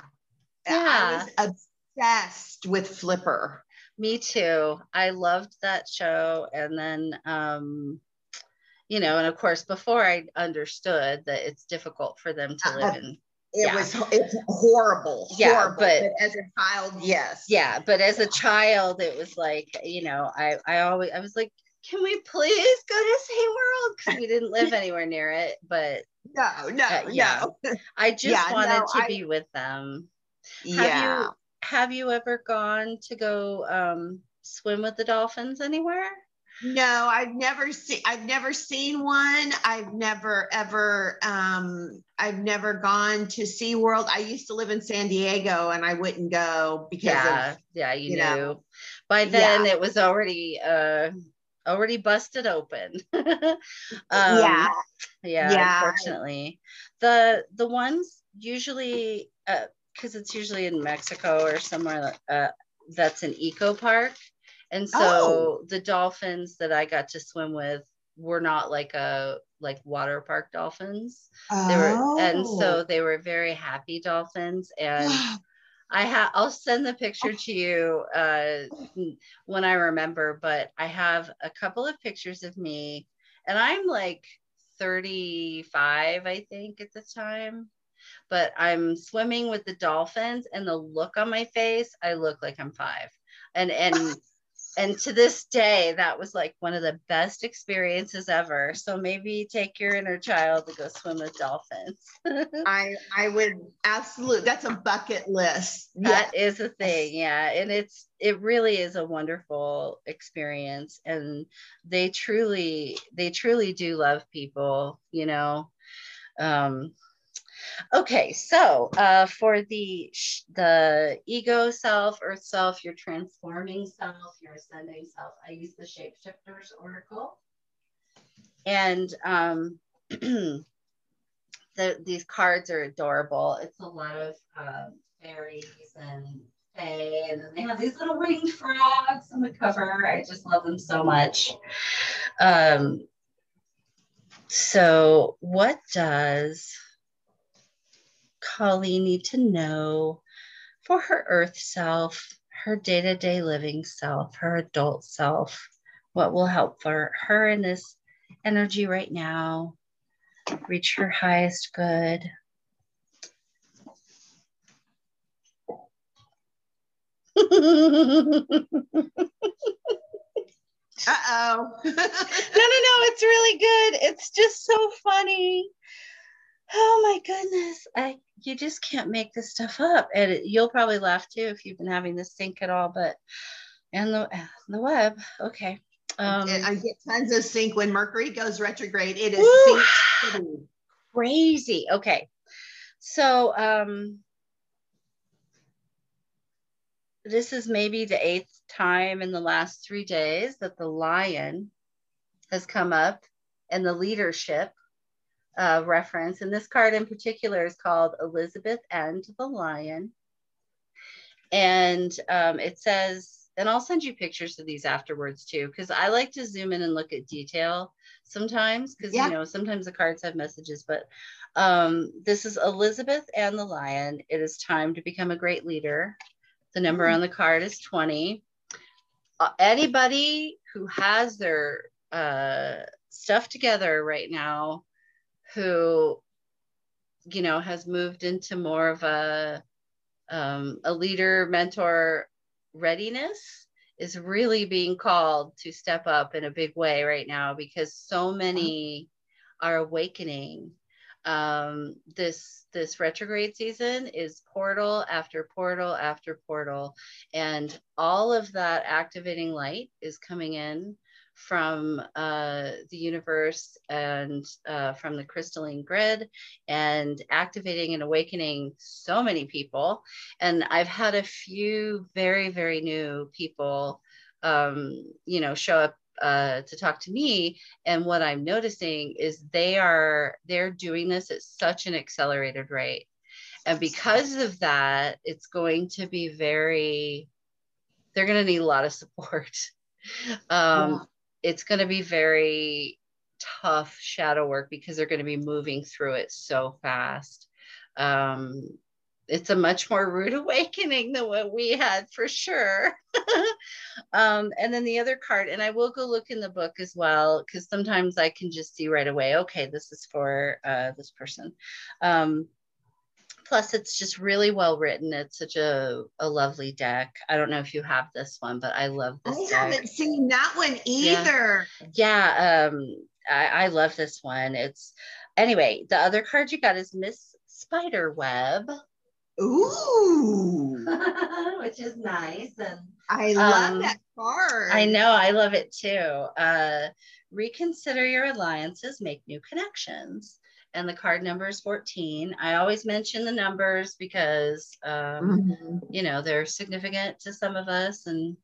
Yeah. I was obsessed with Flipper. Me too. I loved that show. And then, um, you know, and of course, before I understood that it's difficult for them to live Uh, in. It Yeah. was it's horrible. Yeah, horrible. but- as a child, yes. Yeah, but as a child, it was like, you know, I I always I was like, can we please go to SeaWorld? Because we didn't live anywhere near it. But No, no, Uh, yeah. [LAUGHS] no. I just Yeah, wanted no, to I- be with them. yeah. you have you ever gone to go um, swim with the dolphins anywhere? No, I've never seen I've never seen one. I've never ever um I've never gone to SeaWorld. I used to live in San Diego and I wouldn't go because Yeah, of yeah, you, you knew. know. By then Yeah. it was already uh already busted open. [LAUGHS] um, yeah. yeah, Yeah. unfortunately. The the ones usually uh because it's usually in Mexico or somewhere uh that's an eco park. And so Oh. the dolphins that I got to swim with were not like a like water park dolphins. They were and Oh. so they were very happy dolphins and [GASPS] [GASPS] [GASPS] I have I'll send the picture to you uh when I remember, but I have a couple of pictures of me and I'm like 35, I think, at the time. But I'm swimming with the dolphins and the look on my face, I look like I'm five. And and and to this day, that was like one of the best experiences ever. So maybe take your inner child to go swim with dolphins. [LAUGHS] I I would absolutely that's a bucket list. Yeah. That is a thing, yeah. And it's it really is a wonderful experience and they truly they truly do love people, you know. Um okay, so uh for the the ego self, earth self, your transforming self, your ascending self, I use the shapeshifters oracle. And um [CLEARS THROAT] the, these cards are adorable. It's a lot of um, fairies and fae, and then they have these little winged frogs on the cover. I just love them so much. Um, so, what does Colleen need to know for her earth self, her day to day living self, her adult self? What will help for her in this energy right now? reach her highest good. Uh oh. [LAUGHS] no, no, no, it's really good. It's just so funny. Oh my goodness. I you just can't make this stuff up. And it- you'll probably laugh too if you've been having this sync at all, but and the the web. Okay. Um I get tons of sync when Mercury goes retrograde. It is Woo! sync crazy. Okay. So um this is maybe the eighth time in the last three days that the lion has come up and the leadership uh, reference. And this card in particular is called Elizabeth and the Lion. And um, it says, and I'll send you pictures of these afterwards too, because I like to zoom in and look at detail sometimes, because Yeah. you know, sometimes the cards have messages, but um, this is Elizabeth and the Lion. It is time to become a great leader. The number Mm. on the card is 20. Uh, anybody who has their uh, stuff together right now, who, you know, has moved into more of a, um, a leader, mentor readiness, is really being called to step up in a big way right now because so many are awakening. Um, this this retrograde season is portal after portal after portal and all of that activating light is coming in from uh, the universe and uh, from the crystalline grid and activating and awakening so many people. And i've had a few very very new people um, you know show up uh, to talk to me. And what i'm noticing is they are they're doing this at such an accelerated rate. And because of that it's going to be very they're going to need a lot of support. [LAUGHS] Um. It's going to be very tough shadow work because they're going to be moving through it so fast. Um, it's a much more rude [LAUGHS] awakening than what we had for sure. [LAUGHS] um, and then the other card, and I will go look in the book as well, because sometimes I can just see right away, okay, this is for uh, this person. Um, plus, it's just really well written. It's such a, a lovely deck. I don't know if you have this one, but I love this. I deck. haven't seen that one either. Yeah, um, I, I love this one. It's anyway, the other card you got is Miss Spiderweb. Ooh, [LAUGHS] [LAUGHS] which is nice. And I love Um, that card. I know, I love it too. Uh, reconsider your alliances, make new connections. And the card number is 14. I always mention the numbers because, um, Mhm. you know, they're significant to some of us and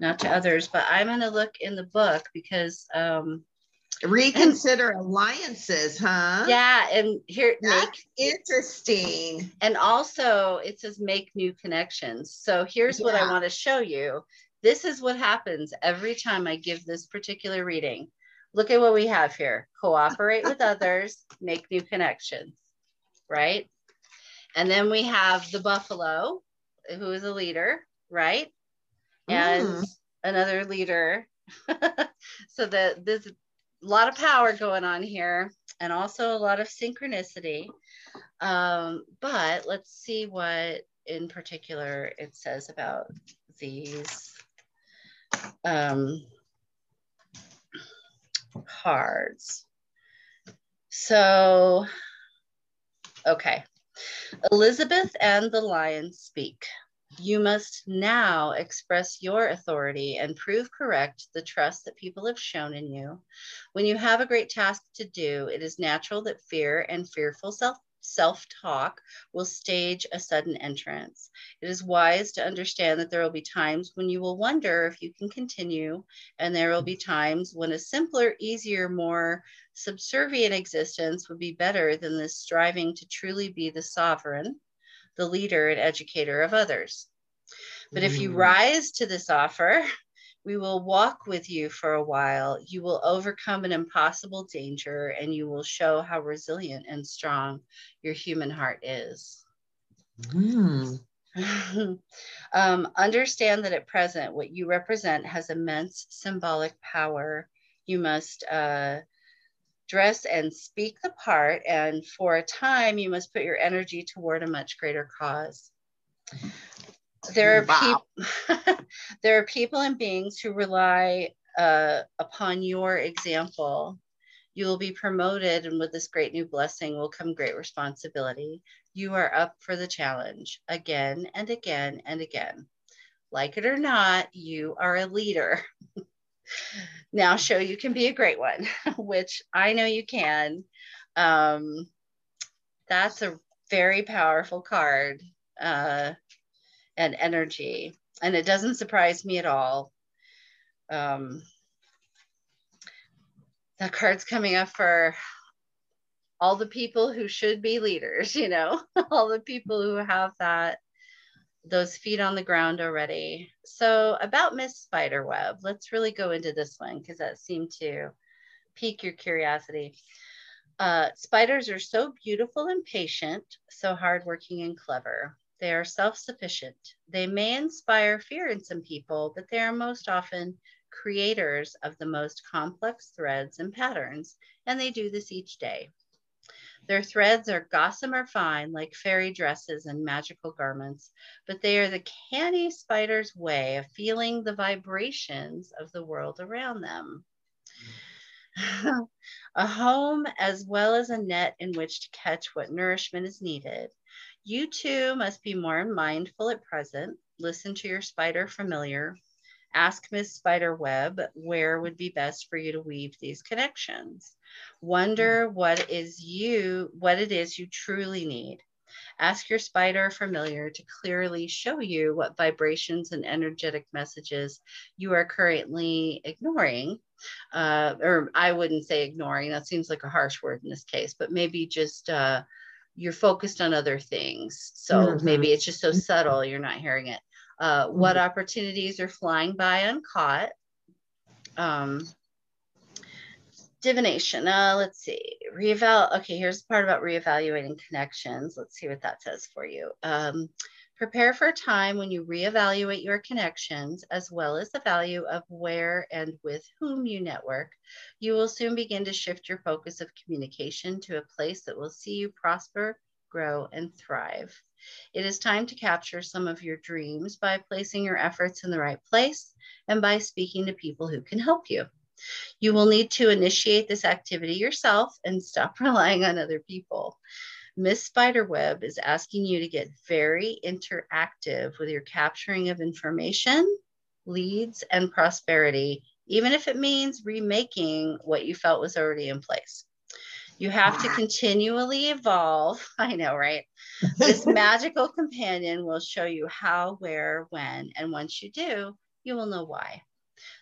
not to others. But I'm going to look in the book because, um, Reconsider alliances, huh? yeah, and here, make interesting. And also, it says make new connections. So here's what I want to show you. This is what happens every time I give this particular reading. Look at what we have here cooperate with others, make new connections, right? And then we have the buffalo, who is a leader, right? And Mm. another leader. [LAUGHS] so that there's a lot of power going on here and also a lot of synchronicity. Um, but let's see what in particular it says about these um, cards. So, okay. Elizabeth and the lion speak. You must now express your authority and prove correct the trust that people have shown in you. When you have a great task to do, it is natural that fear and fearful self self talk will stage a sudden entrance. It is wise to understand that there will be times when you will wonder if you can continue, and there will be times when a simpler, easier, more subservient existence would be better than this striving to truly be the sovereign, the leader and educator of others. But if you Mm. rise to this offer, we will walk with you for a while. You will overcome an impossible danger and you will show how resilient and strong your human heart is. Mm. [LAUGHS] um, understand that at present, what you represent has immense symbolic power. You must uh, dress and speak the part, and for a time, you must put your energy toward a much greater cause. There are Wow. people. [LAUGHS] there are people and beings who rely uh, upon your example. You will be promoted, and with this great new blessing will come great responsibility. You are up for the challenge again and again and again. Like it or not, you are a leader. [LAUGHS] now, show you can be a great one, [LAUGHS] which I know you can. Um, that's a very powerful card uh, and energy. And it doesn't surprise me at all. Um, that card's coming up for all the people who should be leaders, [LAUGHS] you know, all the people who have that those feet on the ground already. So about Miss Spiderweb, let's really go into this one because that seemed to pique your curiosity. Uh, spiders are so beautiful and patient, so hardworking and clever. They are self-sufficient. They may inspire fear in some people, but they are most often creators of the most complex threads and patterns, and they do this each day. Their threads are gossamer fine, like fairy dresses and magical garments, but they are the canny spider's way of feeling the vibrations of the world around them. [LAUGHS] a home as well as a net in which to catch what nourishment is needed. You too must be more mindful at present. Listen to your spider familiar. Ask Miss Spiderweb where would be best for you to weave these connections. Wonder what is you what it is you truly need. Ask your spider familiar to clearly show you what vibrations and energetic messages you are currently ignoring. Uh, or I wouldn't say ignoring, that seems like a harsh word in this case, but maybe just uh, you're focused on other things. So Mhm. maybe it's just so subtle you're not hearing it. Uh, what opportunities are flying by uncaught? Um, divination. Uh, let's see. Reeval. Okay, here's the part about reevaluating connections. Let's see what that says for you. Um, prepare for a time when you reevaluate your connections as well as the value of where and with whom you network. You will soon begin to shift your focus of communication to a place that will see you prosper, grow, and thrive. It is time to capture some of your dreams by placing your efforts in the right place and by speaking to people who can help you. You will need to initiate this activity yourself and stop [LAUGHS] relying on other people. Miss Spiderweb is asking you to get very interactive with your capturing of information, leads, and prosperity, even if it means remaking what you felt was already in place. You have to continually evolve. [LAUGHS] I know, right? This [LAUGHS] magical companion will show you how, where, when, and once you do, you will know why.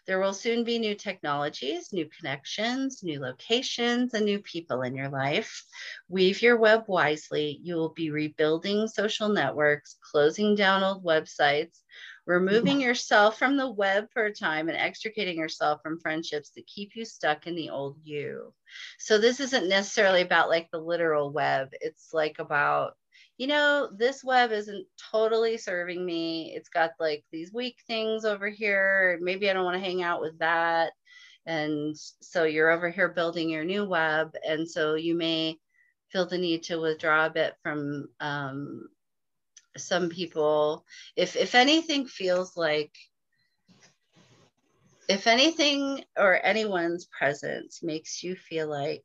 There will soon be new technologies, new connections, new locations, and new people in your life. Weave your web wisely. You will be rebuilding social networks, closing down old websites, removing yourself from the web for a time and extricating yourself from friendships that keep you stuck in the old you. So this isn't necessarily about like the literal web. It's like about, you know, this web isn't totally serving me. It's got like these weak things over here. Maybe I don't want to hang out with that. And so you're over here building your new web. And so you may feel the need to withdraw a bit from um, some people if if anything feels like if anything or anyone's presence makes you feel like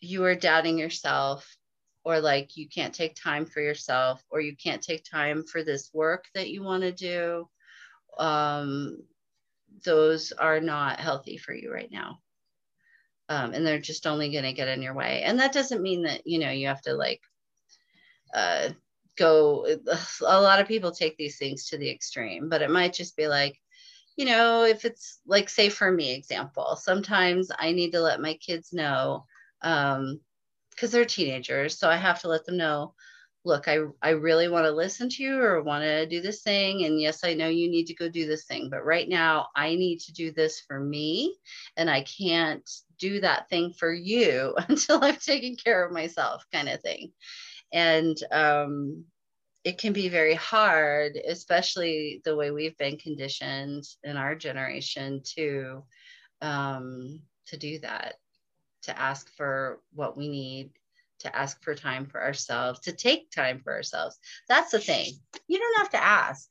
you are doubting yourself or like you can't take time for yourself or you can't take time for this work that you want to do um, those are not healthy for you right now. Um, and they're just only going to get in your way. And that doesn't mean that you know you have to like uh, go [SIGHS] a lot of people take these things to the extreme but it might just be like you know if it's like say for me example sometimes i need to let my kids know um because they're teenagers so i have to let them know look i i really want to listen to you or want to do this thing and yes i know you need to go do this thing but right now i need to do this for me and i can't do that thing for you [LAUGHS] until i've taken care of myself kind of thing. And um, it can be very hard especially the way we've been conditioned in our generation to um, to do that to ask for what we need to ask for time for ourselves to take time for ourselves. That's the thing. You don't have to ask.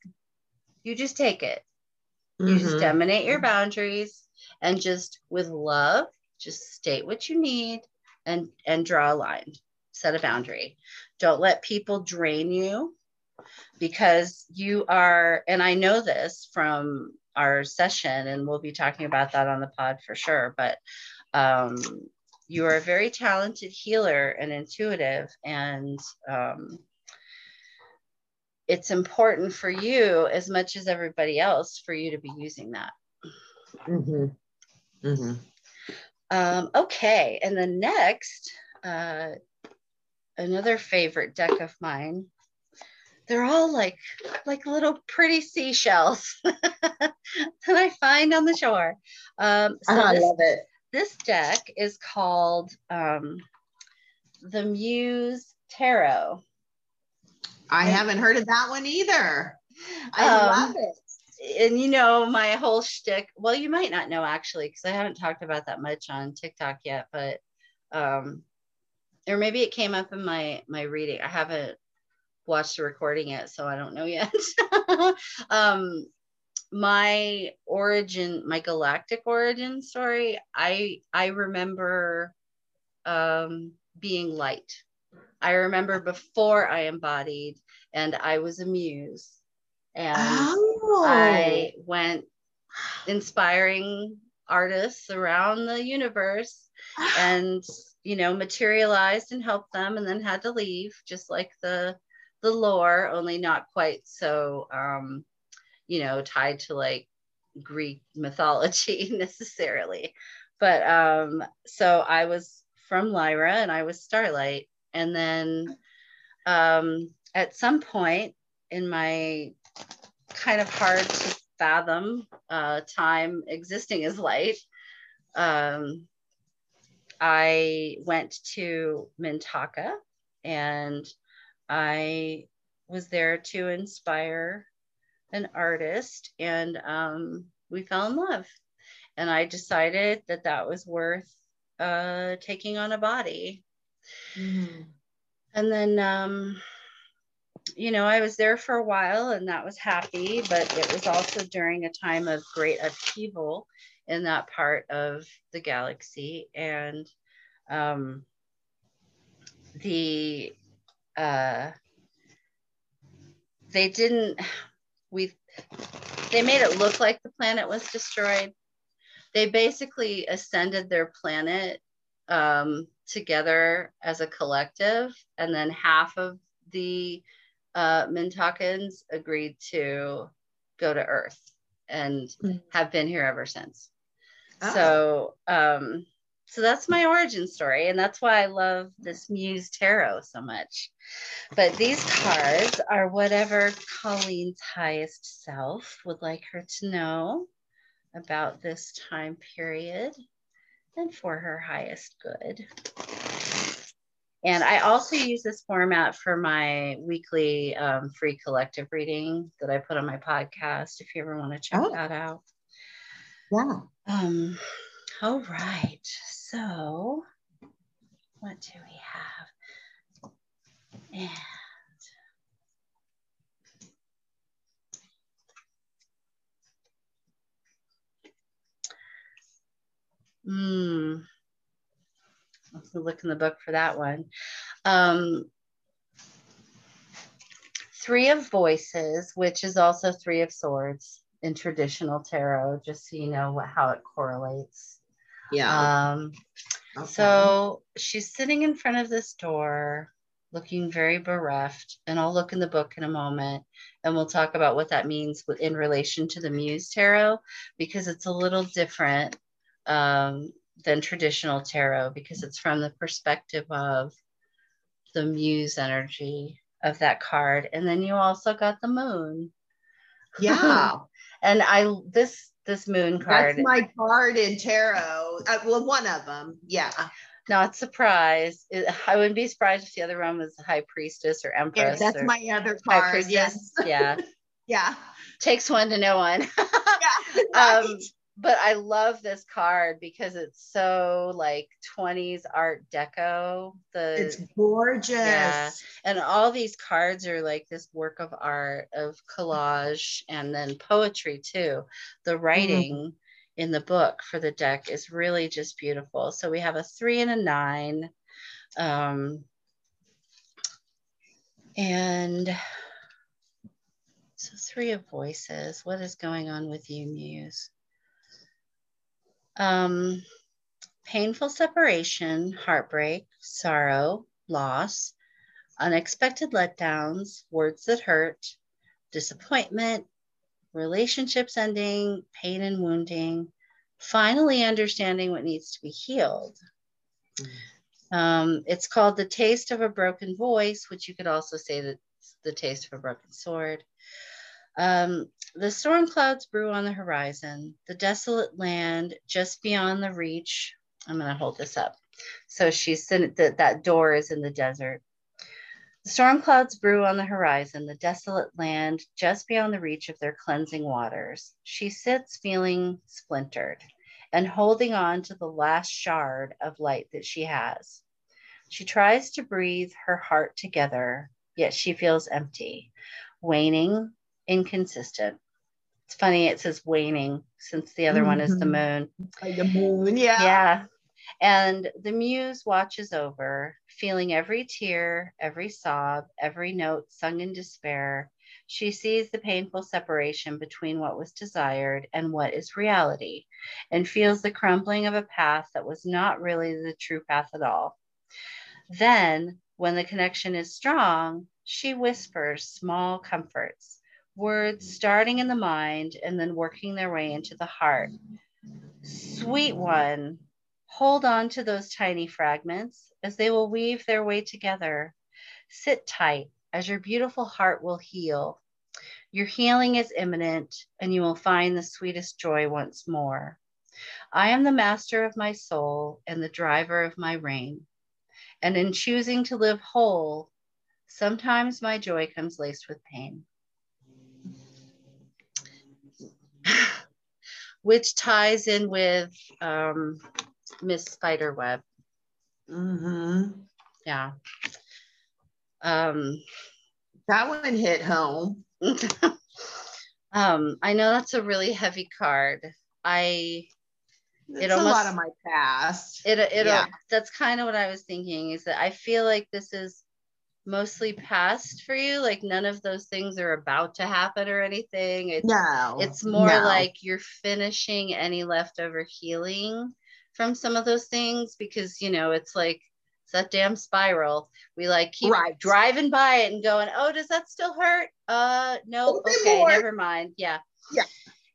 You just take it. You mm-hmm. just emanate your boundaries and just with love just state what you need and and draw a line set a boundary. Don't let people drain you because you are, and I know this from our session, and we'll be talking about that on the pod for sure, but um, you are a very talented healer and intuitive, and um, it's important for you as much as everybody else for you to be using that. Mm-hmm. Mm-hmm. Um, okay, and the next uh, another favorite deck of mine. They're all like like little pretty seashells [LAUGHS] that I find on the shore. Um, so I this, love it. This deck is called um, the Muse Tarot. I and, haven't heard of that one either. I um, love it and you know my whole shtick. Well, you might not know actually, because I haven't talked about that much on TikTok yet. But um, or maybe it came up in my my reading. I haven't watched the recording yet, so I don't know yet. [LAUGHS] um, my origin, my galactic origin story, I I remember um, being light. I remember before I embodied, and I was a muse, and oh. I went inspiring artists around the universe, [SIGHS] and you know, materialized and helped them and then had to leave, just like the the lore, only not quite so um, you know, tied to like Greek mythology [LAUGHS] necessarily. But um, so I was from Lyra and I was Starlight. And then um, at some point in my kind of hard to fathom uh, time existing as light, um, I went to Mintaka and I was there to inspire an artist, and um, we fell in love. And I decided that that was worth uh, taking on a body. Mm-hmm. And then, um, you know, I was there for a while and that was happy, but it was also during a time of great upheaval in that part of the galaxy. And um, the, uh, they didn't, we, they made it look like the planet was destroyed. They basically ascended their planet um, together as a collective, and then half of the uh, Mintakans agreed to go to Earth and Mm. have been here ever since. Oh. So, um, so that's my origin story, and that's why I love this Muse Tarot so much. But these cards are whatever Colleen's highest self would like her to know about this time period and for her highest good. And I also use this format for my weekly um, free collective reading that I put on my podcast if you ever want to check Oh. that out. Yeah. Um, all right. So, what do we have? And. Let's look in the book for that one. Um, three of Voices, which is also Three of Swords in traditional tarot, just so you know what, how it correlates. Yeah. Um, Okay. so she's sitting in front of this door, looking very bereft. And I'll look in the book in a moment and we'll talk about what that means in relation to the Muse Tarot because it's a little different um, than traditional tarot because it's from the perspective of the Muse energy of that card. And then you also got the moon. yeah. [LAUGHS] And I, this, this moon card. That's my card in tarot. Uh, well, one of them. Yeah. Not surprised. It- I wouldn't be surprised if the other one was high priestess or Yeah, empress. that's or my other card. Yes. Yeah. [LAUGHS] Yeah. Takes one to know one. [LAUGHS] Yeah. [LAUGHS] um, but I love this card because it's so like 20s art deco. The it's gorgeous. yeah. and all these cards are like this work of art of collage and then poetry too. The writing in the book for the deck is really just beautiful. So we have a three and a nine. Um, and so three of voices. What is going on with you, Muse? Um, painful separation, heartbreak, sorrow, loss, unexpected letdowns, words that hurt, disappointment, relationships ending, pain and wounding, finally understanding what needs to be healed. Um, it's called The Taste of a Broken Voice, which you could also say that the taste of a broken sword. Um, the storm clouds brew on the horizon, the desolate land just beyond the reach. I'm going to hold this up. So she's that, that door is in the desert. The storm clouds brew on the horizon, the desolate land just beyond the reach of their cleansing waters. She sits feeling splintered and holding on to the last shard of light that she has. She tries to breathe her heart together, yet she feels empty, waning, inconsistent. It's funny, it says waning since the other one is the Mhm. moon. Like the moon. Yeah. Yeah. And the muse watches over, feeling every tear, every sob, every note sung in despair. She sees the painful separation between what was desired and what is reality, and feels the crumbling of a path that was not really the true path at all. Then, when the connection is strong, she whispers small comforts, words starting in the mind and then working their way into the heart. Sweet one, hold on to those tiny fragments as they will weave their way together. Sit tight as your beautiful heart will heal. Your healing is imminent and you will find the sweetest joy once more. I am the master of my soul and the driver of my reign. And in choosing to live whole, sometimes my joy comes laced with pain. Which ties in with um, Miss Spiderweb. Mm-hmm. Yeah. Um, That one hit home. [LAUGHS] um, I know that's a really heavy card. I It's almost- a lot of my past. it it Yeah. that's kind of what I was thinking is that I feel like this is mostly past for you. Like none of those things are about to happen or anything. It's no. it's more no. like you're finishing any leftover healing from some of those things because you know it's like it's that damn spiral. We like keep Right. driving by it and going, oh, does that still hurt? Uh, no, okay, more. never mind. Yeah. Yeah.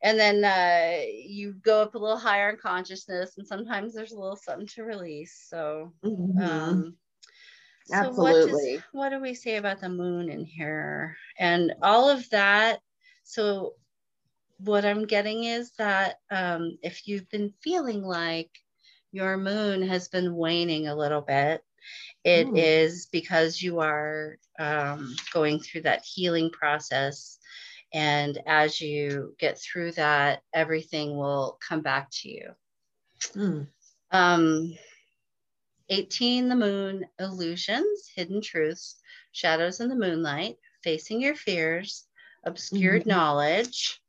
And then uh, you go up a little higher in consciousness, and sometimes there's a little something to release. So, Mhm. um, so what, does- Absolutely. what do we say about the moon in here and all of that? So, what I'm getting is that um, if you've been feeling like your moon has been waning a little bit, it Mm. is because you are um, going through that healing process. And as you get through that, everything will come back to you. Mm. Um, 18, the moon, illusions, hidden truths, shadows in the moonlight, facing your fears, obscured Mhm. knowledge,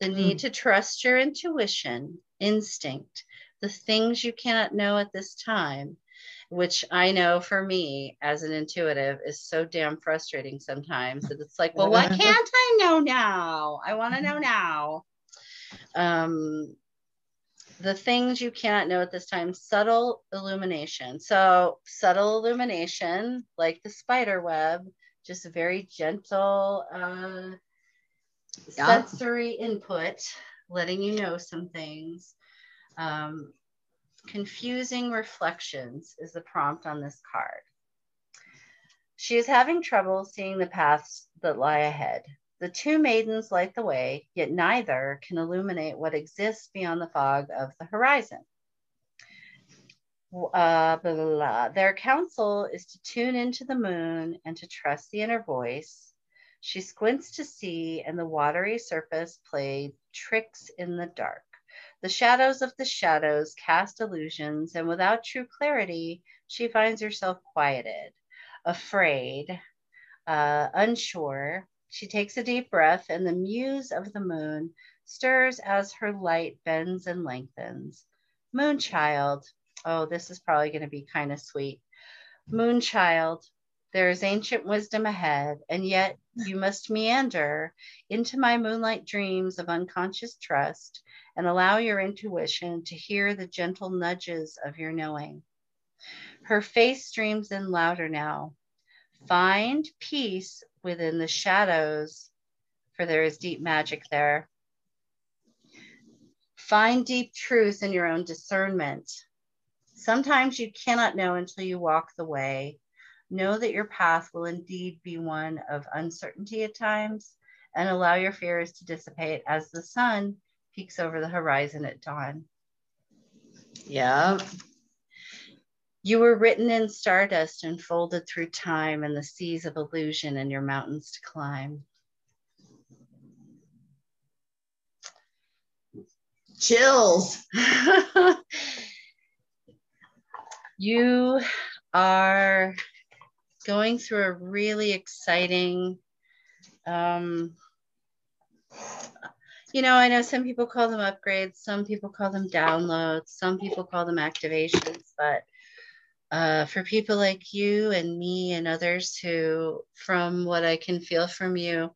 the Mm. need to trust your intuition, instinct, the things you cannot know at this time, which I know for me as an intuitive is so damn frustrating sometimes that it's like, well, what [LAUGHS] can't I know now? I want to know now. Um, the things you cannot know at this time subtle illumination. So subtle illumination like the spider web just a very gentle uh, Yeah. sensory input letting you know some things. Um, confusing reflections is the prompt on this card. She is having trouble seeing the paths that lie ahead the two maidens light the way, yet neither can illuminate what exists beyond the fog of the horizon. Uh, blah, blah, blah. Their counsel is to tune into the moon and to trust the inner voice. She squints to see, and the watery surface played tricks in the dark. The shadows of the shadows cast illusions, and without true clarity, she finds herself quieted, afraid, uh, unsure, she takes a deep breath, and the muse of the moon stirs as her light bends and lengthens. Moonchild, oh, this is probably going to be kind of sweet. Moonchild, there is ancient wisdom ahead, and yet you must meander into my moonlight dreams of unconscious trust and allow your intuition to hear the gentle nudges of your knowing. Her face streams in louder now. Find peace within the shadows, for there is deep magic there. Find deep truth in your own discernment. Sometimes you cannot know until you walk the way. Know that your path will indeed be one of uncertainty at times, and allow your fears to dissipate as the sun peeks over the horizon at dawn. Yeah. You were written in stardust and folded through time and the seas of illusion and your mountains to climb. Chills. [LAUGHS] you are going through a really exciting um, you know i know some people call them upgrades some people call them downloads some people call them activations but uh, for people like you and me and others who from what i can feel from you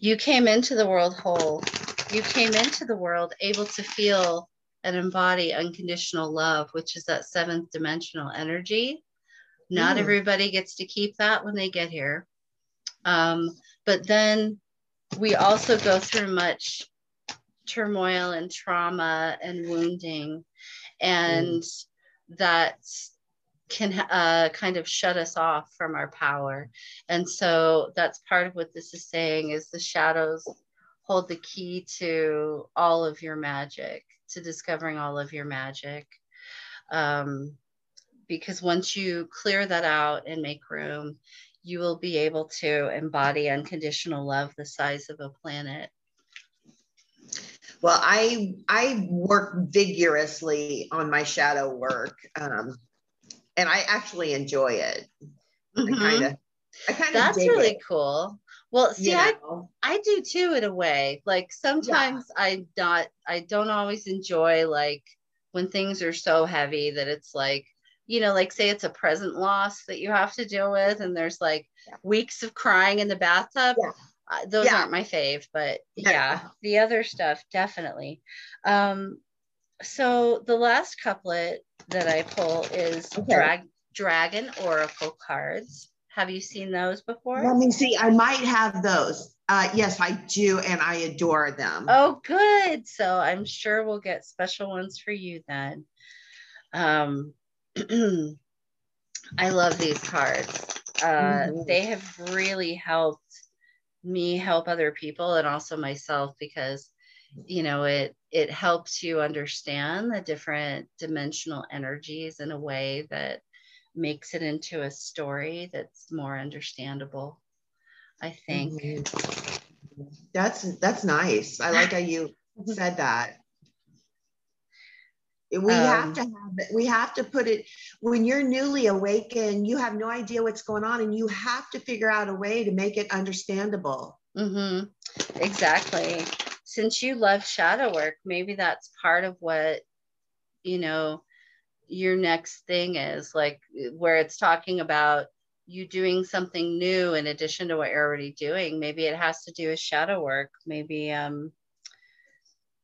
you came into the world whole you came into the world able to feel and embody unconditional love, which is that seventh dimensional energy. Not Mm. everybody gets to keep that when they get here. Um, but then we also go through much turmoil and trauma and wounding, and that can uh, kind of shut us off from our power. And so that's part of what this is saying is the shadows hold the key to all of your magic to discovering all of your magic. Um, because once you clear that out and make room, you will be able to embody unconditional love the size of a planet. Well, I I work vigorously on my shadow work, um, and I actually enjoy it. Mm-hmm. I kind of, I kind of. That's really it. cool. Well, see, you know? I I do too in a way. Like sometimes yeah. I not I don't always enjoy like when things are so heavy that it's like you know, like say it's a present loss that you have to deal with, and there's like yeah. weeks of crying in the bathtub. Yeah. Uh, those yeah. aren't my fave, but yeah, the other stuff definitely. Um, so the last couplet that I pull is okay. drag dragon oracle cards. Have you seen those before? Let me see. I might have those. Uh, yes, I do, and I adore them. Oh, good. So I'm sure we'll get special ones for you then. Um, [CLEARS THROAT] I love these cards. Uh, mm-hmm. They have really helped me help other people and also myself because you know it it helps you understand the different dimensional energies in a way that makes it into a story that's more understandable i think. Mm-hmm. that's that's nice. I like how you [LAUGHS] said that we um, have to have it. We have to put it when you're newly awakened, you have no idea what's going on, and you have to figure out a way to make it understandable. Mm-hmm. Exactly. Since you love shadow work, maybe that's part of what, you know, your next thing is like where it's talking about you doing something new in addition to what you're already doing. Maybe it has to do with shadow work. Maybe, um,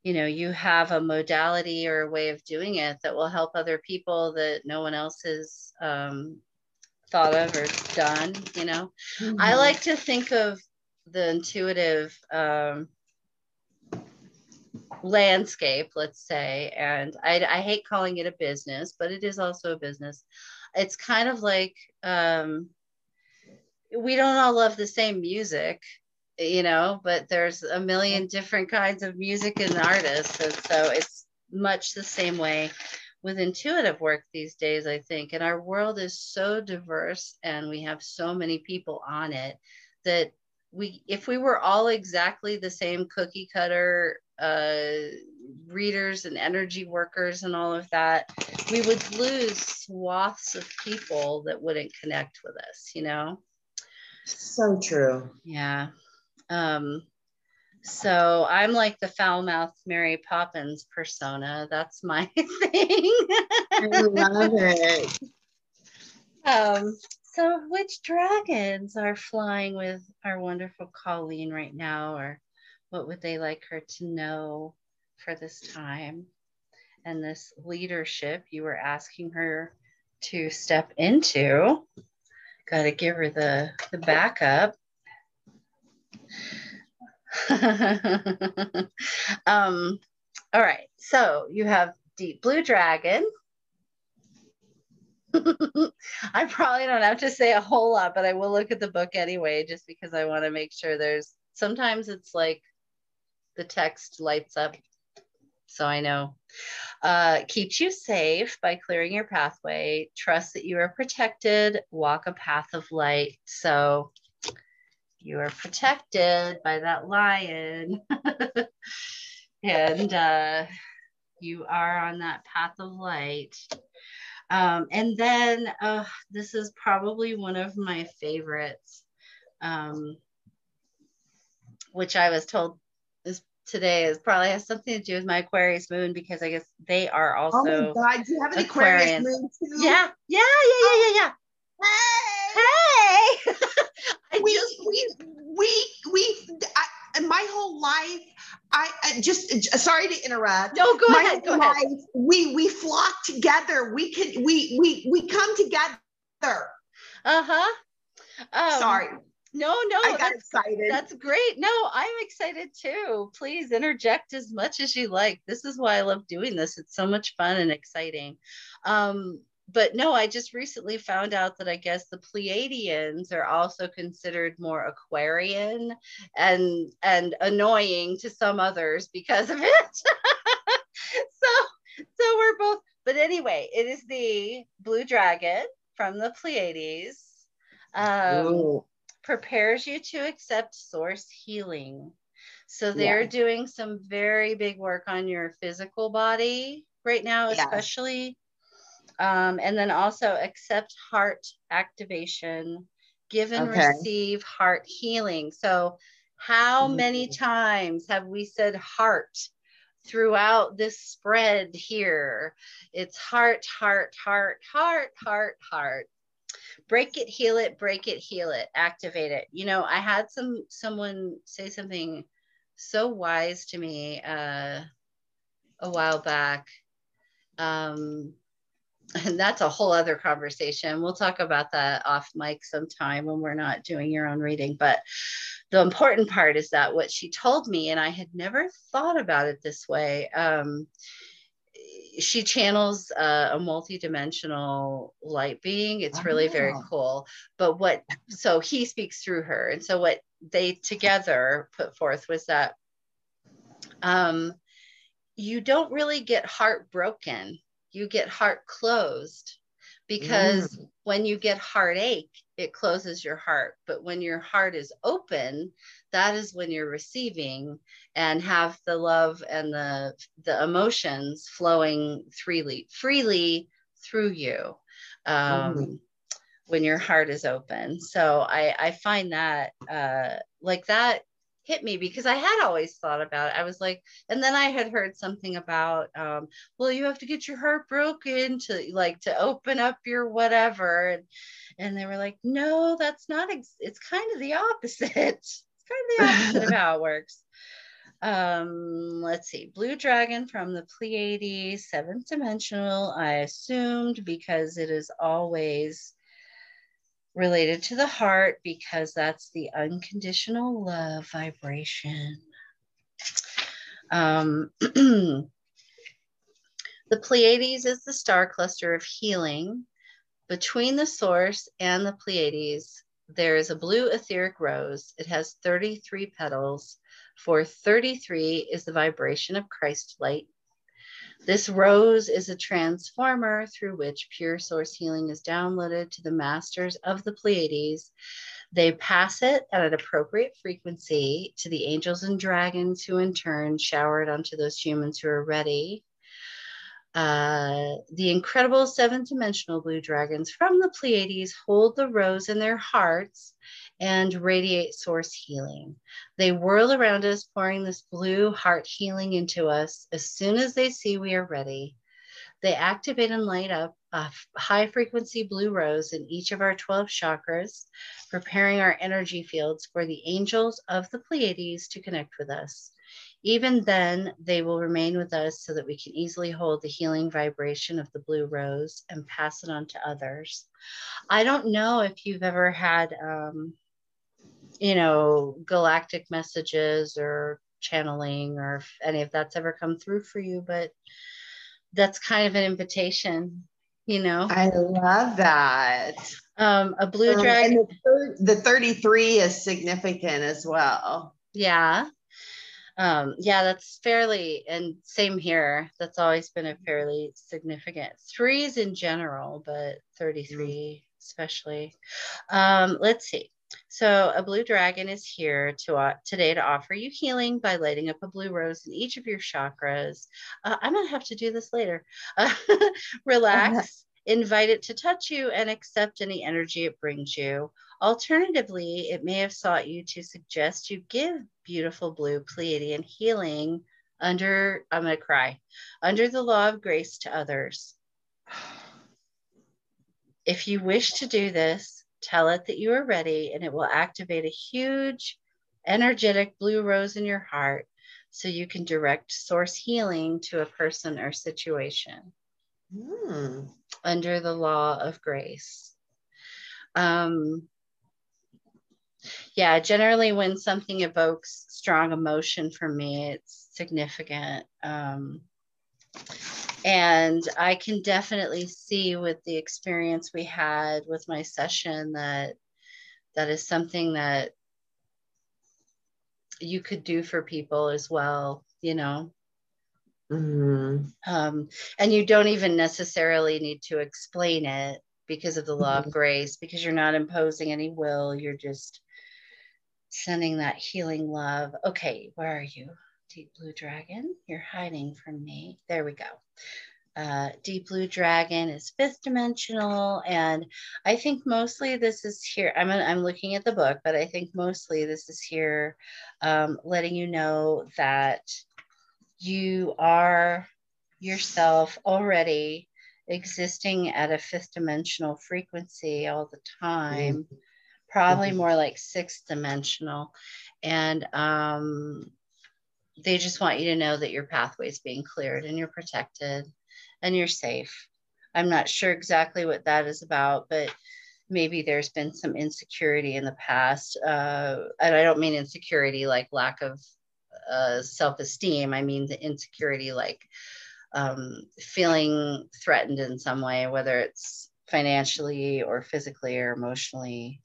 you know you have a modality or a way of doing it that will help other people that no one else has um, thought of or done you know mm-hmm. i like to think of the intuitive um, landscape let's say and I, I, hate calling it a business but it is also a business it's kind of like um, we don't all love the same music you know, but there's a million different kinds of music and artists. And so it's much the same way with intuitive work these days, I think. And our world is so diverse and we have so many people on it that we, if we were all exactly the same cookie cutter uh, readers and energy workers and all of that, we would lose swaths of people that wouldn't connect with us, you know? So true. Yeah. Um, so I'm like the foul mouthed Mary Poppins persona. That's my [LAUGHS] thing. I love it. Um, so which dragons are flying with our wonderful Colleen right now, or what would they like her to know for this time? And this leadership you were asking her to step into. Got to give her the, the backup. [LAUGHS] um, all right. So you have Deep Blue Dragon. [LAUGHS] I probably don't have to say a whole lot, but I will look at the book anyway, just because I want to make sure there's sometimes it's like the text lights up. So I know. Uh, keeps you safe by clearing your pathway. Trust that you are protected. Walk a path of light. So you are protected by that lion. [LAUGHS] And uh, you are on that path of light. Um, and then uh, this is probably one of my favorites um, which i was told this today is probably has something to do with my aquarius moon because i guess they are also oh my god do you have an aquarius, aquarius moon too? Yeah yeah yeah yeah yeah yeah. Hey, hey! We, just, we, we, we, I, my whole life, I, I, just sorry to interrupt. No, go my ahead. Go life, ahead. We we flock together. We can we we we come together. Uh huh. Um, sorry. No, no, I got excited. That's great. No, I'm excited too. Please interject as much as you like. This is why I love doing this. It's so much fun and exciting. Um, but no, I just recently found out that I guess the Pleiadians are also considered more Aquarian and and annoying to some others because of [LAUGHS] it. so so we're both, but anyway, it is the blue dragon from the Pleiades. Um, prepares you to accept source healing. So they're yeah. doing some very big work on your physical body right now, especially. Um, and then also accept heart activation, give and okay. receive heart healing. So, how mm-hmm. many times have we said heart throughout this spread here? It's heart, heart, heart, heart, heart, heart. Break it, heal it, break it, heal it, activate it. You know, I had some someone say something so wise to me uh, a while back. Um, and [LAUGHS] that's a whole other conversation. We'll talk about that off mic sometime when we're not doing your own reading. But the important part is that what she told me, and I had never thought about it this way. Um, she channels uh, a multi-dimensional light being it's really very cool but what so he speaks through her and so what they together put forth was that um, you don't really get heartbroken, you get heart closed because mm. when you get heartache, it closes your heart. But when your heart is open, that is when you're receiving and have the love and the the emotions flowing freely freely through you. Um, mm when your heart is open. So I, I find that uh, like that hit me because I had always thought about it. I was like, and then I had heard something about, um, well, you have to get your heart broken to like to open up your whatever. And, and they were like, no, that's not, ex- it's kind of the opposite. [LAUGHS] it's kind of the opposite of how it works. Um, let's see, Blue Dragon from the Pleiades, seventh dimensional. I assumed because it is always related to the heart because that's the unconditional love vibration. Um, [CLEARS THROAT] the Pleiades is the star cluster of healing. Between the source and the Pleiades, there is a blue etheric rose. It has 33 petals, for 33 is the vibration of Christ light. This rose is a transformer through which pure source healing is downloaded to the masters of the Pleiades. They pass it at an appropriate frequency to the angels and dragons, who in turn shower it onto those humans who are ready. Uh, the incredible seven dimensional blue dragons from the Pleiades hold the rose in their hearts and radiate source healing. They whirl around us, pouring this blue heart healing into us as soon as they see we are ready. They activate and light up a high frequency blue rose in each of our 12 chakras, preparing our energy fields for the angels of the Pleiades to connect with us. Even then, they will remain with us so that we can easily hold the healing vibration of the blue rose and pass it on to others. I don't know if you've ever had um, you know, galactic messages or channeling or if any of that's ever come through for you, but that's kind of an invitation, you know. I love that. Um, a blue um, dragon. The, the 33 is significant as well. Yeah. Um, yeah, that's fairly, and same here. That's always been a fairly significant threes in general, but 33 mm. especially. Um, let's see. So a blue dragon is here to uh, today to offer you healing by lighting up a blue rose in each of your chakras. Uh, I'm gonna have to do this later. [LAUGHS] Uh, relax, invite it to touch you, and accept any energy it brings you. Alternatively, it may have sought you to suggest you give beautiful blue Pleiadian healing under. I'm gonna cry under the law of grace to others. [SIGHS] If you wish to do this, Tell it that you are ready, and it will activate a huge, energetic blue rose in your heart so you can direct source healing to a person or situation mm. under the law of grace. Um, yeah, generally, when something evokes strong emotion for me, it's significant. Um, and I can definitely see with the experience we had with my session that that is something that you could do for people as well, you know. Mm-hmm. Um, and you don't even necessarily need to explain it because of the law Mm-hmm. of grace, because you're not imposing any will. You're just sending that healing love. Okay, where are you? Deep blue dragon, you're hiding from me. There we go. Uh, deep blue dragon is fifth dimensional, and I think mostly this is here. I'm I'm looking at the book, but I think mostly this is here, um, letting you know that you are yourself already existing at a fifth dimensional frequency all the time probably Mhm. more like six dimensional and um, they just want you to know that your pathway is being cleared and you're protected and you're safe. I'm not sure exactly what that is about but maybe there's been some insecurity in the past uh, and i don't mean insecurity like lack of uh, self-esteem. I mean the insecurity like um, feeling threatened in some way whether it's financially or physically or emotionally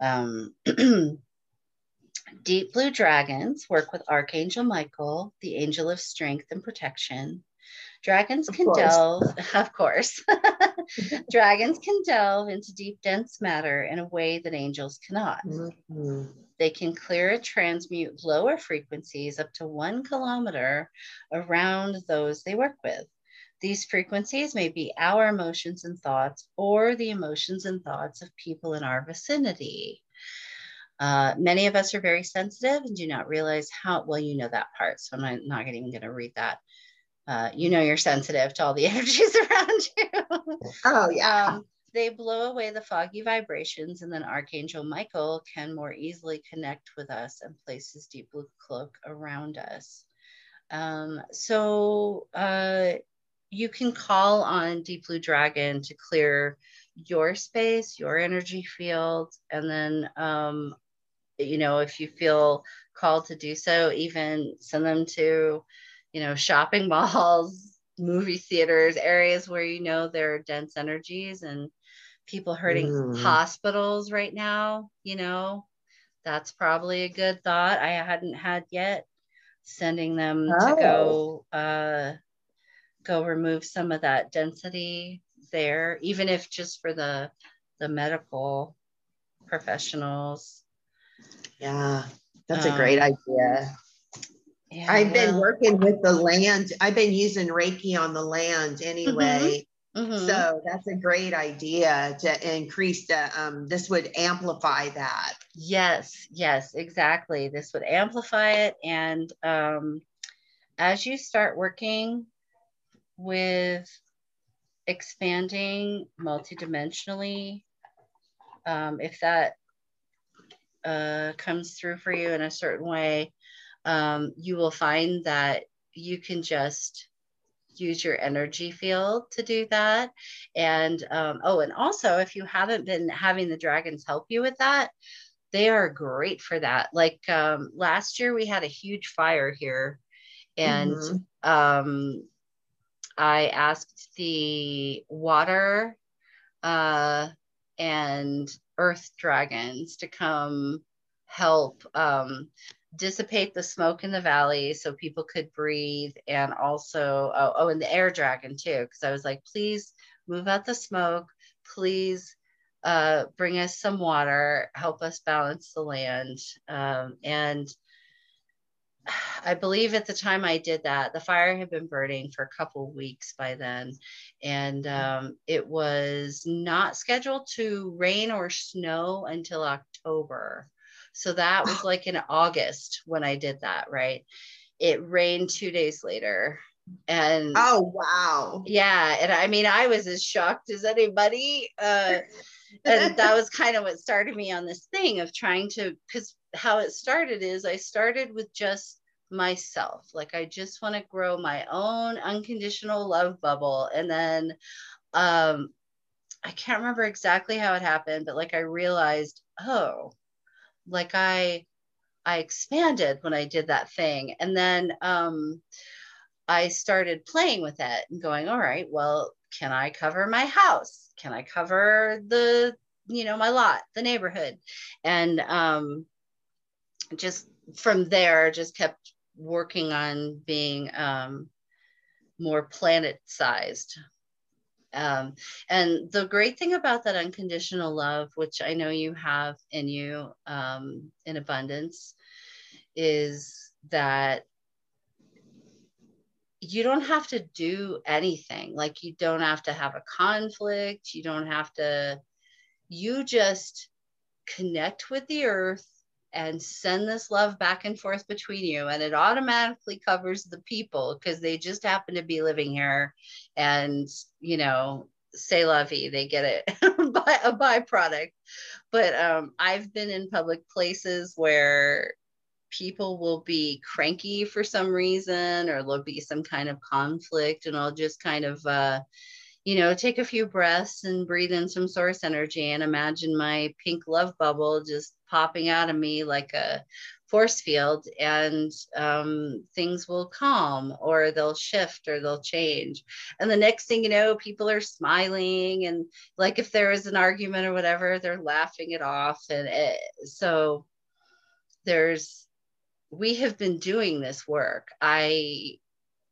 um, [CLEARS THROAT] deep blue dragons work with archangel michael the angel of strength and protection dragons Of can course. delve [LAUGHS] of course [LAUGHS] dragons can delve into deep dense matter in a way that angels cannot Mhm. they can clear and transmute lower frequencies up to one kilometer around those they work with. These frequencies may be our emotions and thoughts or the emotions and thoughts of people in our vicinity. Uh, many of us are very sensitive and do not realize how well you know that part. So I'm not, even going to read that. Uh, you know you're sensitive to all the [LAUGHS] energies around you. Oh [LAUGHS] yeah. Um, they blow away the foggy vibrations, and then Archangel Michael can more easily connect with us and place his deep blue cloak around us. Um, so uh, you can call on Deep Blue Dragon to clear your space, your energy field, and then um, you know if you feel called to do so, even send them to you know shopping [LAUGHS] malls, movie theaters, areas where you know there are dense energies and people hurting Mm. hospitals right now, you know, that's probably a good thought. I hadn't had yet sending them to go uh go remove some of that density there, even if just for the the medical professionals. Yeah. That's a great Um, idea. Yeah, I've been working with the land. I've been using Reiki on the land anyway. mhm. So that's a great idea to increase the um this would amplify that. Yes, yes, exactly. This would amplify it. And um, as you start working with expanding multidimensionally, um, if that uh, comes through for you in a certain way, um, you will find that you can just use your energy field to do that. And um, oh, and also, if you haven't been having the dragons help you with that, they are great for that. Like um, last year, we had a huge fire here, and Mhm. um, I asked the water uh, and earth dragons to come help um, dissipate the smoke in the valley so people could breathe and also oh, oh and the air dragon too because i was like please move out the smoke. Please uh, bring us some water. Help us balance the land. Um, and I believe at the time I did that, the fire had been burning for a couple weeks by then, and um, it was not scheduled to rain or snow until October. So that was [SIGHS] like in August when I did that, right? It rained two days later. And Oh wow. yeah, and I mean, I was as shocked as anybody. Uh, [LAUGHS] and that was kind of what started me on this thing of trying to because how it started is i started with just myself like i just want to grow my own unconditional love bubble and then um i can't remember exactly how it happened but like i realized oh like i i expanded when i did that thing and then um i started playing with it and going all right well can i cover my house? Can i cover the you know my lot the neighborhood? And um just from there just kept working on being um, more planet sized. Um, and the great thing about that unconditional love, which I know you have in you um, in abundance, is that you don't have to do anything. Like you don't have to have a conflict. You don't have to, you just connect with the earth and send this love back and forth between you and it automatically covers the people because they just happen to be living here and you know say lovey they get it [LAUGHS] by a byproduct. But um, i've been in public places where people will be cranky for some reason or there'll be some kind of conflict and i'll just kind of uh, you know, take a few breaths and breathe in some source energy and imagine my pink love bubble just popping out of me like a force field and um, things will calm or they'll shift or they'll change. And the next thing you know, people are smiling and like if there is an argument or whatever, they're laughing it off. And it, so there's, we have been doing this work. I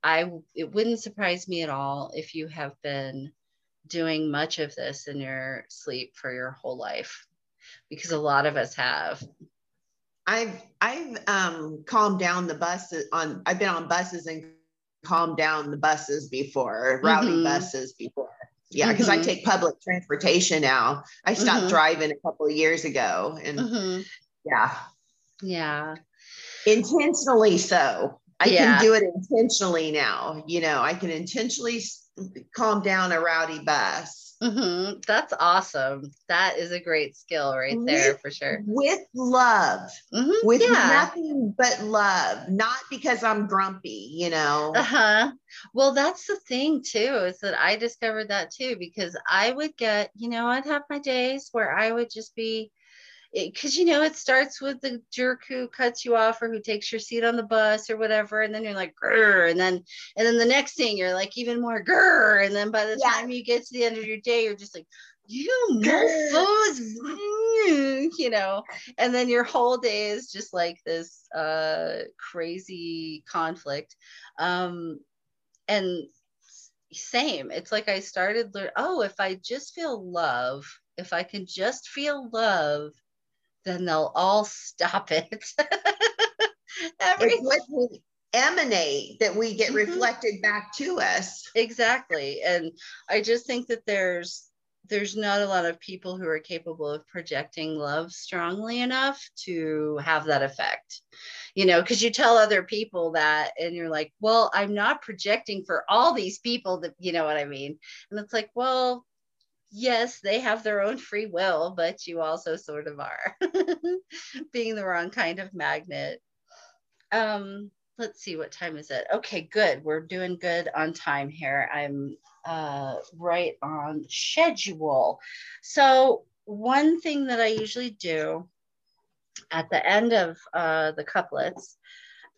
I it wouldn't surprise me at all if you have been doing much of this in your sleep for your whole life because a lot of us have. I've I've um, calmed down the buses on I've been on buses and calmed down the buses before, rowdy mm-hmm. buses before. Yeah, because mm-hmm. I take public transportation now. I stopped mm-hmm. driving a couple of years ago and mm-hmm. yeah. Yeah. Intentionally so. I yeah. can do it intentionally now. You know, I can intentionally calm down a rowdy bus. Mm-hmm. That's awesome. That is a great skill right there with, for sure. With love, mm-hmm. with yeah. nothing but love, not because I'm grumpy, you know. Uh huh. Well, that's the thing too, is that I discovered that too, because I would get, you know, I'd have my days where I would just be because you know it starts with the jerk who cuts you off or who takes your seat on the bus or whatever and then you're like grr and then and then the next thing you're like even more grr and then by the yeah. time you get to the end of your day you're just like you mofos you know? And then your whole day is just like this uh crazy conflict. Um and same it's like i started learn oh if i just feel love if i can just feel love then they'll all stop it. [LAUGHS] Every- it's what we emanate that we get mm-hmm. reflected back to us. Exactly. And I just think that there's there's not a lot of people who are capable of projecting love strongly enough to have that effect. You know, because you tell other people that and you're like, well, I'm not projecting for all these people that, you know what I mean? And it's like, well, yes, they have their own free will, but you also sort of are [LAUGHS] being the wrong kind of magnet. Um, let's see, what time is it? Okay, good. We're doing good on time here. I'm uh, right on schedule. So, one thing that I usually do at the end of uh, the couplets,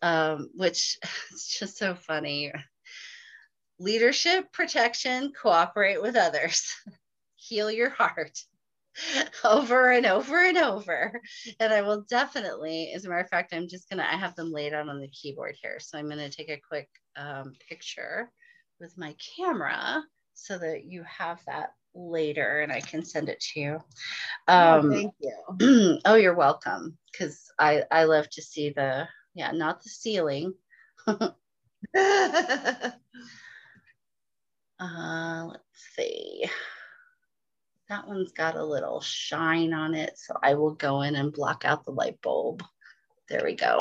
um, which [LAUGHS] is just so funny leadership, protection, cooperate with others. [LAUGHS] heal your heart [LAUGHS] over and over and over. And I will definitely, as a matter of fact, I'm just gonna, I have them laid out on the keyboard here. So I'm gonna take a quick um, picture with my camera so that you have that later and I can send it to you. Oh, um, oh, thank you. [CLEARS THROAT] oh, you're welcome. Cause I, I love to see the, yeah, not the ceiling. [LAUGHS] uh, let's see. That one's got a little shine on it. So I will go in and block out the light bulb. There we go.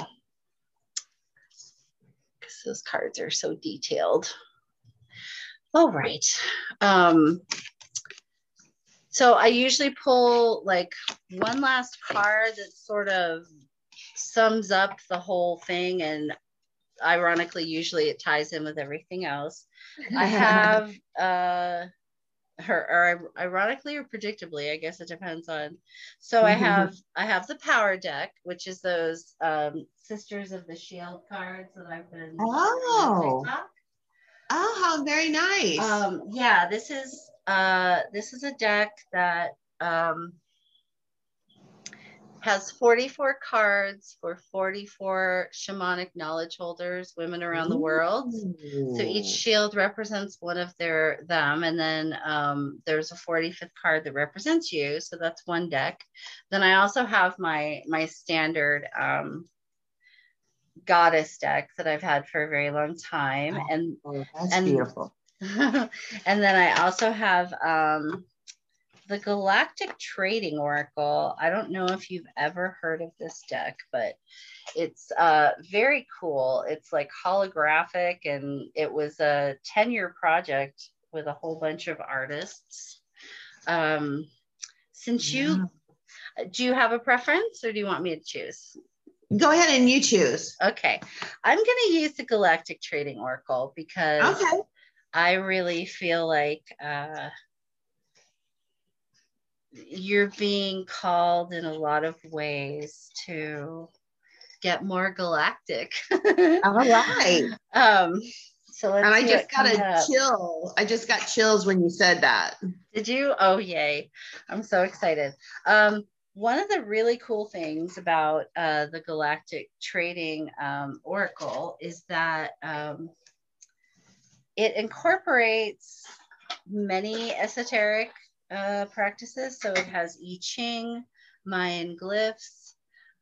Because those cards are so detailed. All right. Um, so I usually pull like one last card that sort of sums up the whole thing and ironically usually it ties in with everything else. I [LAUGHS] have uh her or ironically or predictably i guess it depends on so mm-hmm. i [LAUGHS] have i have the power deck which is those um, sisters of the shield cards that i've been oh oh how very nice um yeah this is uh this is a deck that um has 44 cards for 44 shamanic knowledge holders, women around the world. So each shield represents one of their them, and then um, there's a 45th card that represents you. So that's one deck. Then I also have my my standard um, goddess deck that I've had for a very long time, and Oh, that's and- beautiful. [LAUGHS] and then I also have um, the Galactic Trading Oracle. I don't know if you've ever heard of this deck, but it's uh, very cool. It's like holographic, and it was a 10 year project with a whole bunch of artists. Um, since you do you have a preference or do you want me to choose? Go ahead and you choose. Okay, I'm going to use the Galactic Trading Oracle because Okay. I really feel like uh, you're being called in a lot of ways to get more galactic. [LAUGHS] All right. um, so let's And I just got a up. chill. I just got chills when you said that. Did you? Oh, yay. I'm so excited. Um, one of the really cool things about uh, the Galactic Trading um, Oracle is that um, it incorporates many esoteric uh, practices. So it has I Ching, Mayan glyphs.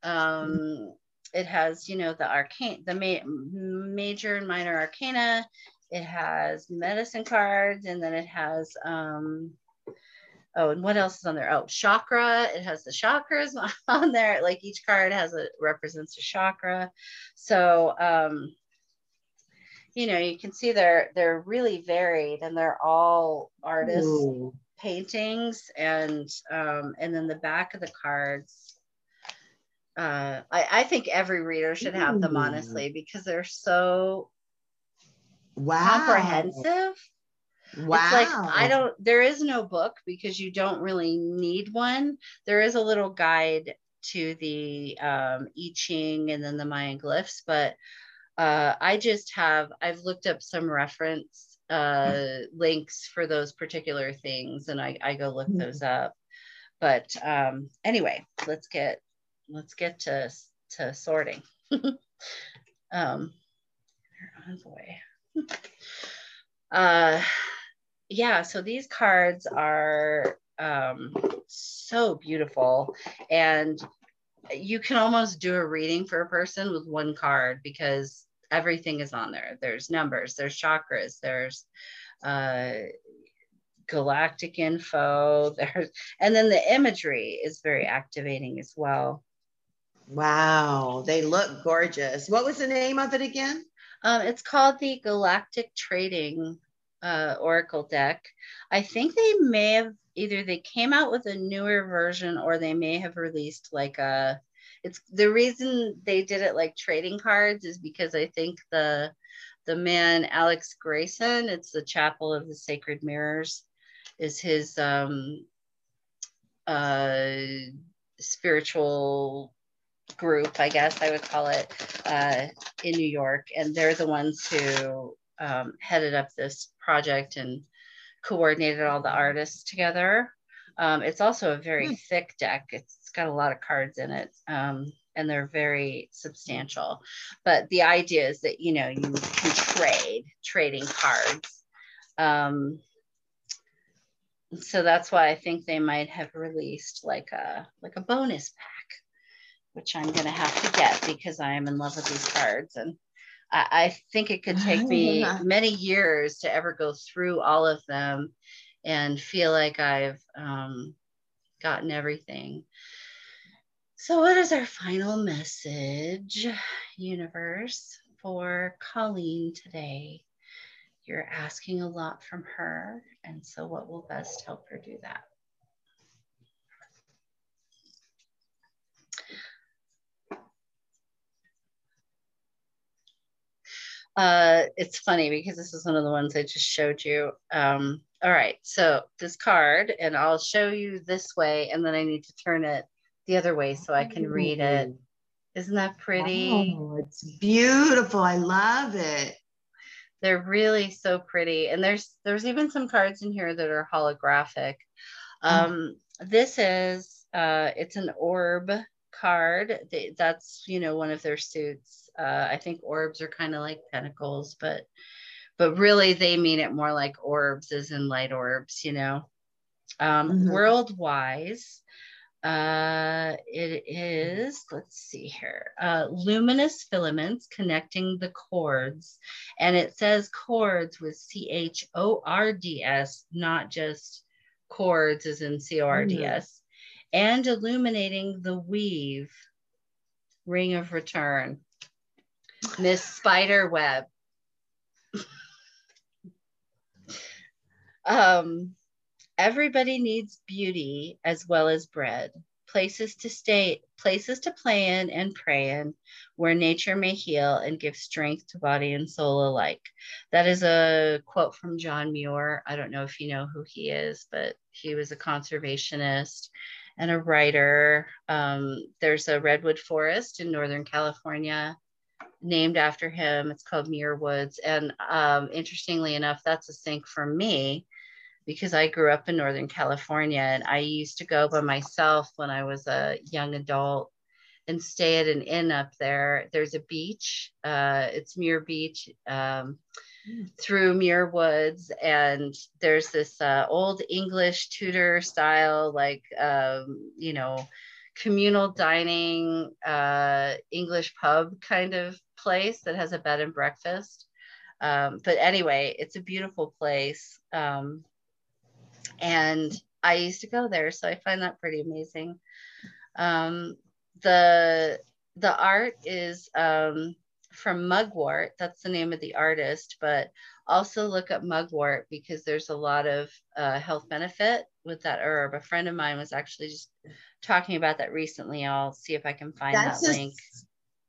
Um, it has, you know, the arcane, the ma- major and minor arcana. It has medicine cards, and then it has um, oh, and what else is on there? Oh, chakra. It has the chakras [LAUGHS] on there. Like each card has a represents a chakra. So um, you know, you can see they're they're really varied and they're all artists Ooh. Paintings and um, and then the back of the cards. Uh, I, I think every reader should have them honestly because they're so Wow. comprehensive. Wow. It's like I don't there is no book because you don't really need one. There is a little guide to the um I Ching and then the Mayan glyphs, but uh I just have I've looked up some reference uh links for those particular things and I, I go look Mhm. those up. But um anyway, let's get let's get to to sorting. [LAUGHS] um they're on the way. [LAUGHS] uh yeah so these cards are um so beautiful and you can almost do a reading for a person with one card because everything is on there there's numbers there's chakras there's uh galactic info [LAUGHS] there's and then the imagery is very activating as well Wow. They look gorgeous. What was the name of it again? Um, it's called the Galactic Trading uh, Oracle deck. I think they may have either they came out with a newer version or they may have released like a. It's the reason they did it like trading cards is because I think the the man Alex Grayson, it's the Chapel of the Sacred Mirrors, is his um, uh, spiritual group, I guess I would call it, uh, in New York. And they're the ones who um, headed up this project and coordinated all the artists together. Um, it's also a very Hmm. thick deck, it's got a lot of cards in it. Um, and they're very substantial. But the idea is that, you know, you can trade, trading cards. Um, so that's why I think they might have released like a like a bonus pack which I'm going to have to get because I am in love with these cards. And I, I think it could take me many years to ever go through all of them and feel like I've um, gotten everything. So, what is our final message, universe, for Colleen today? You're asking a lot from her. And so, what will best help her do that? Uh, it's funny because this is one of the ones I just showed you. Um, all right, so this card, and I'll show you this way, and then I need to turn it the other way so I can read it. Isn't that pretty? Oh, it's beautiful. I love it. They're really so pretty, and there's there's even some cards in here that are holographic. Um, This is uh, it's an orb card. They, that's you know one of their suits. Uh, I think orbs are kind of like pentacles, but but really they mean it more like orbs, as in light orbs. You know, um, mm-hmm. world wise. Uh, it is, let's see here, uh, luminous filaments connecting the chords. And it says chords with C H O R D S, not just cords as in C O R D S, mm-hmm. and illuminating the weave, ring of return. Miss Spider Web. [LAUGHS] um, everybody needs beauty as well as bread places to stay places to play in and pray in where nature may heal and give strength to body and soul alike. That is a quote from john muir. I don't know if you know who he is but he was a conservationist and a writer. Um, there's a redwood forest in northern california named after him. It's called muir woods. And um, interestingly enough that's a sync for me because I grew up in Northern California and I used to go by myself when I was a young adult and stay at an inn up there. There's a beach, uh, it's Muir Beach um, through Muir Woods, and there's this uh, old English Tudor style, like, um, you know, communal dining uh, English pub kind of place that has a bed and breakfast. Um, but anyway, it's a beautiful place. Um, and I used to go there, so I find that pretty amazing. Um, the the art is um, from Mugwort. That's the name of the artist, but also look up Mugwort because there's a lot of uh, health benefit with that herb. A friend of mine was actually just talking about that recently. I'll see if I can find that's that a, link.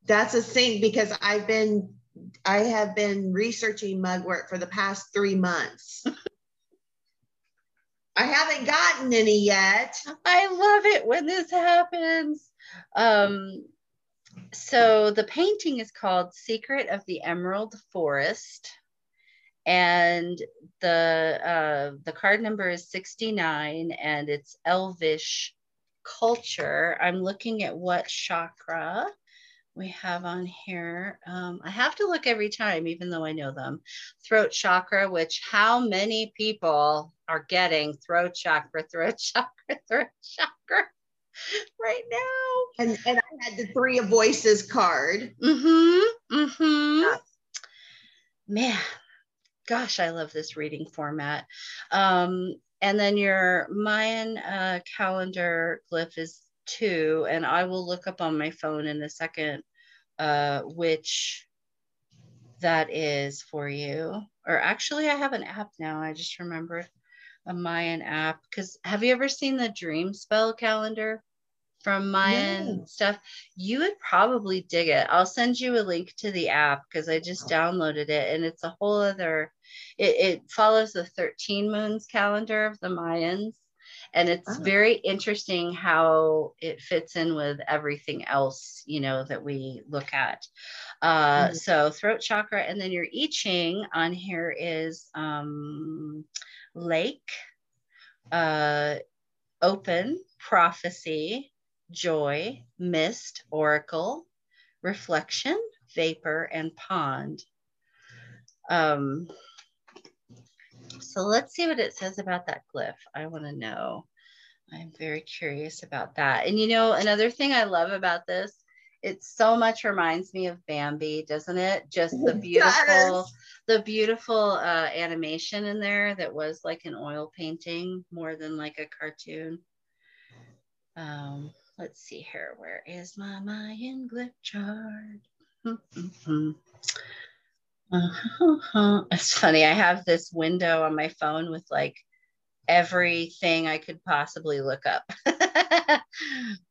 That's a thing because I've been I have been researching mugwort for the past three months. [LAUGHS] I haven't gotten any yet. I love it when this happens. Um, so the painting is called Secret of the Emerald Forest. And the uh, the card number is 69 and it's elvish culture. I'm looking at what chakra we have on here. Um, I have to look every time, even though I know them. Throat chakra, which how many people are getting throat chakra, throat [LAUGHS] chakra, throat chakra [LAUGHS] right now? And, and I had the three of voices card. Mm-hmm. Mm-hmm. Yeah. Man, gosh, I love this reading format. Um, and then your Mayan uh, calendar glyph is two, and I will look up on my phone in a second uh, which that is for you. Or actually, I have an app now. I just remembered a Mayan app. Because have you ever seen the dream spell calendar from Mayan stuff? You would probably dig it. I'll send you a link to the app because I just downloaded it and it's a whole other, it, it follows the 13 moons calendar of the Mayans and it's oh. very interesting how it fits in with everything else you know that we look at uh, mm-hmm. so throat chakra and then your i ching on here is um, lake uh, open prophecy joy mist oracle reflection vapor and pond um, so let's see what it says about that glyph. I want to know. I'm very curious about that. And you know, another thing I love about this, it so much reminds me of Bambi, doesn't it? Just the [LAUGHS] beautiful, the beautiful uh, animation in there that was like an oil painting more than like a cartoon. Um, let's see here. Where is my Mayan glyph chart? [LAUGHS] Uh-huh. [LAUGHS] It's funny. I have this window on my phone with like everything I could possibly look up. [LAUGHS]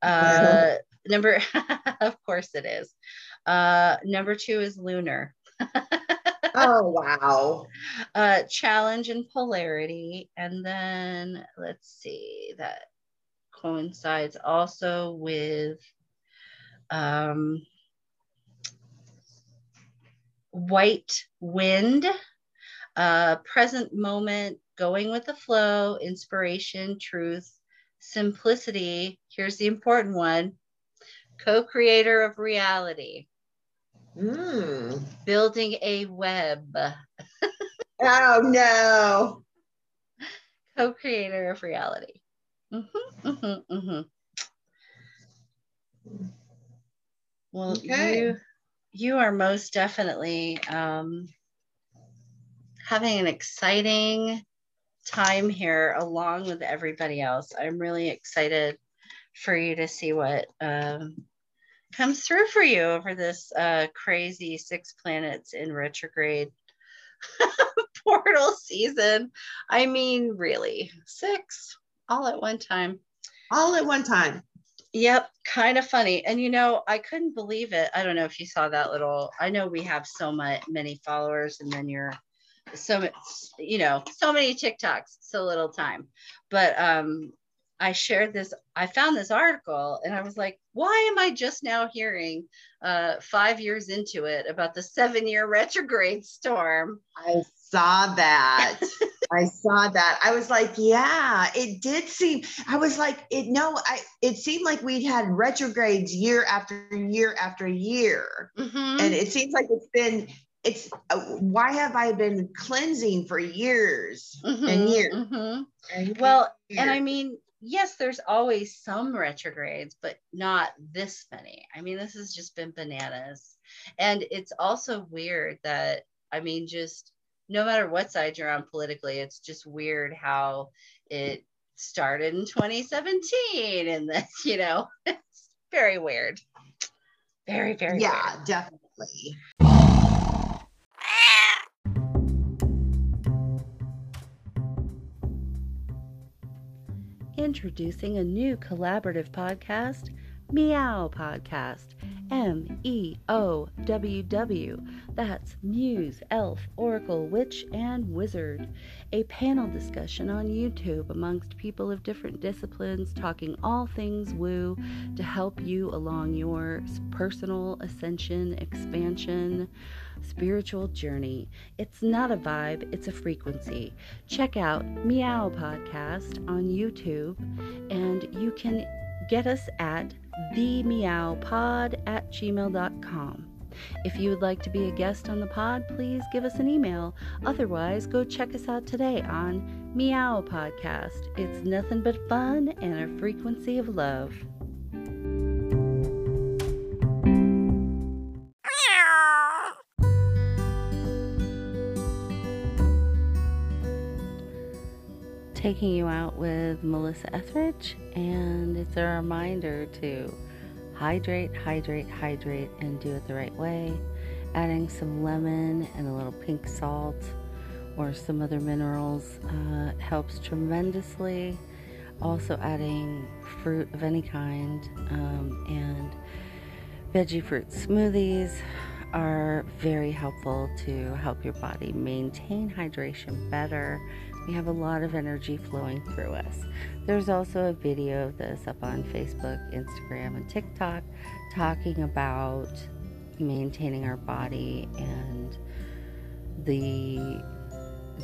uh, number, [LAUGHS] of course, it is. Uh, number two is lunar. oh wow! Uh, challenge and polarity, and then let's see that coincides also with um, white wind, uh, present moment, going with the flow, inspiration, truth, simplicity. Here's the important one co creator of reality, Mm. building a web, Oh no. co creator of reality. Mm-hmm, mm-hmm, mm-hmm. Well, Okay. you you are most definitely um, having an exciting time here along with everybody else. I'm really excited for you to see what um, comes through for you over this uh, crazy six planets in retrograde [LAUGHS] portal season. I mean, really, six all at one time. All at one time. Yep, kind of funny. And you know, I couldn't believe it. I don't know if you saw that little. I know we have so much many followers, and then you're so much, you know, so many TikToks, so little time. But um, I shared this. I found this article, and I was like, why am I just now hearing, uh, five years into it, about the seven-year retrograde storm? I saw that. [LAUGHS] I saw that. I was like, yeah, it did seem. I was like, it no, I it seemed like we'd had retrogrades year after year after year. Mhm. And it seems like it's been it's uh, why have I been cleansing for years and Mhm, years? mhm. and Well, and I mean, yes, there's always some retrogrades, but not this many. I mean, this has just been bananas. And it's also weird that, I mean, just no matter what side you're on politically, it's just weird how it started in 2017 and then, [LAUGHS] you know, it's very weird. Very, very yeah, weird. definitely. Introducing a new collaborative podcast, Meow Podcast. M E O W W. That's Muse, Elf, Oracle, Witch, and Wizard. A panel discussion on YouTube amongst people of different disciplines talking all things woo to help you along your personal ascension, expansion, spiritual journey. It's not a vibe, it's a frequency. Check out Meow Podcast on YouTube, and you can get us at themeowpod at gmail.com. If you would like to be a guest on the pod, please give us an email. Otherwise, go check us out today on Meow Podcast. It's nothing but fun and a frequency of love. Taking you out with Melissa Etheridge, and it's a reminder to hydrate, hydrate, hydrate, and do it the right way. Adding some lemon and a little pink salt or some other minerals uh, helps tremendously. Also, adding fruit of any kind um, and veggie fruit smoothies are very helpful to help your body maintain hydration better we have a lot of energy flowing through us. There's also a video of this up on Facebook, Instagram, and TikTok talking about maintaining our body and the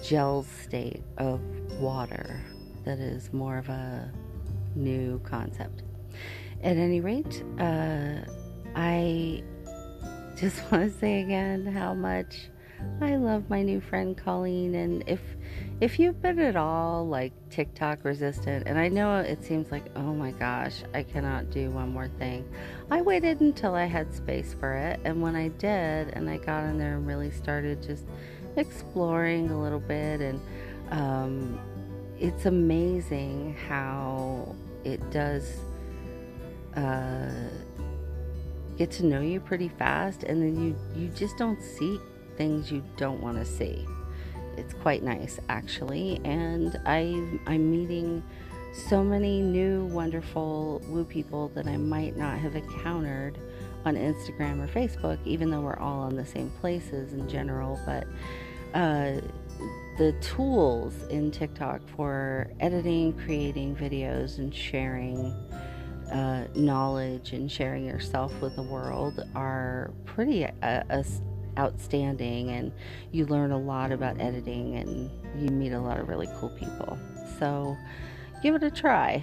gel state of water that is more of a new concept. At any rate, uh, I just [LAUGHS] want to say again how much I love my new friend Colleen and if if you've been at all like TikTok resistant and I know it seems like oh my gosh I cannot do one more thing I waited until I had space for it and when I did and I got in there and really started just exploring a little bit and um, it's amazing how it does uh, get to know you pretty fast and then you you just don't see things you don't want to see. It's quite nice actually, and I I'm meeting so many new wonderful woo people that I might not have encountered on Instagram or Facebook, even though we're all on the same places in general. But uh, the tools in TikTok for editing, creating videos, and sharing uh, knowledge and sharing yourself with the world are pretty uh, outstanding and you learn a lot about editing and you meet a lot of really cool people. So give it a try.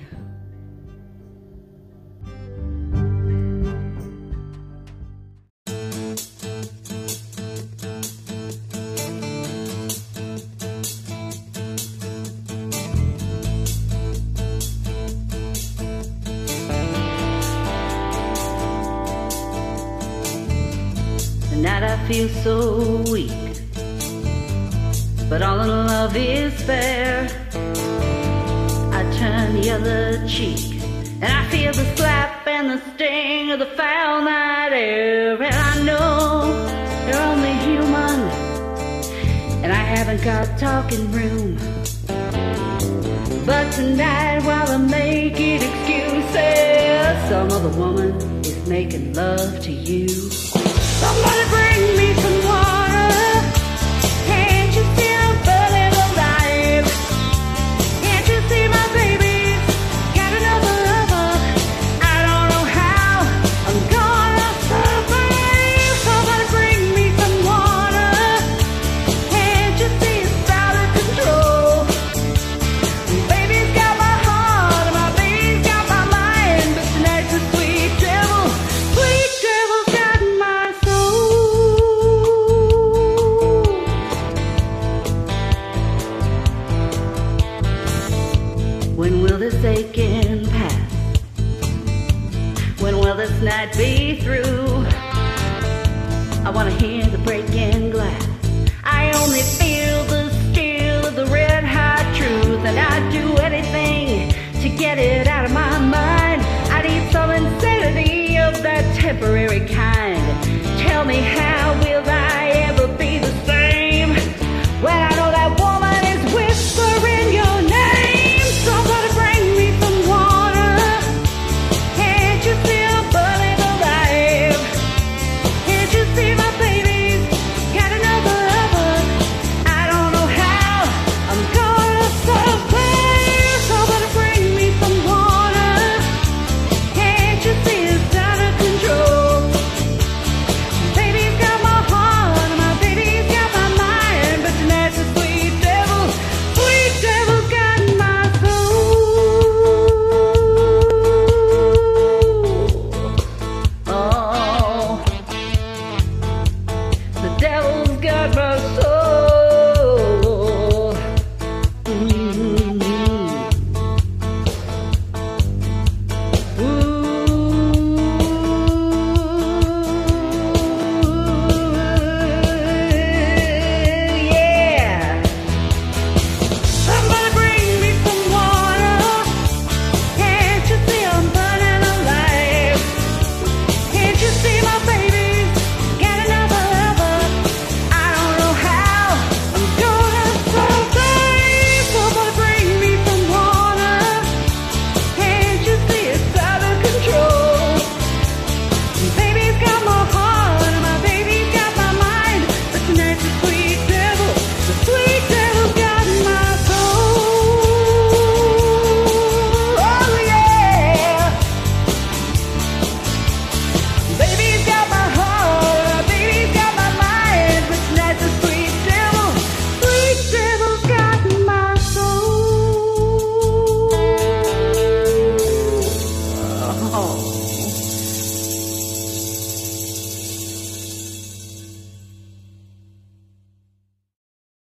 Feel so weak. But all in love is fair. I turn the other cheek. And I feel the slap and the sting of the foul night air. And I know you're only human. And I haven't got talking room. But tonight, while I'm making excuses, some other woman is making love to you. Somebody bring wanna hear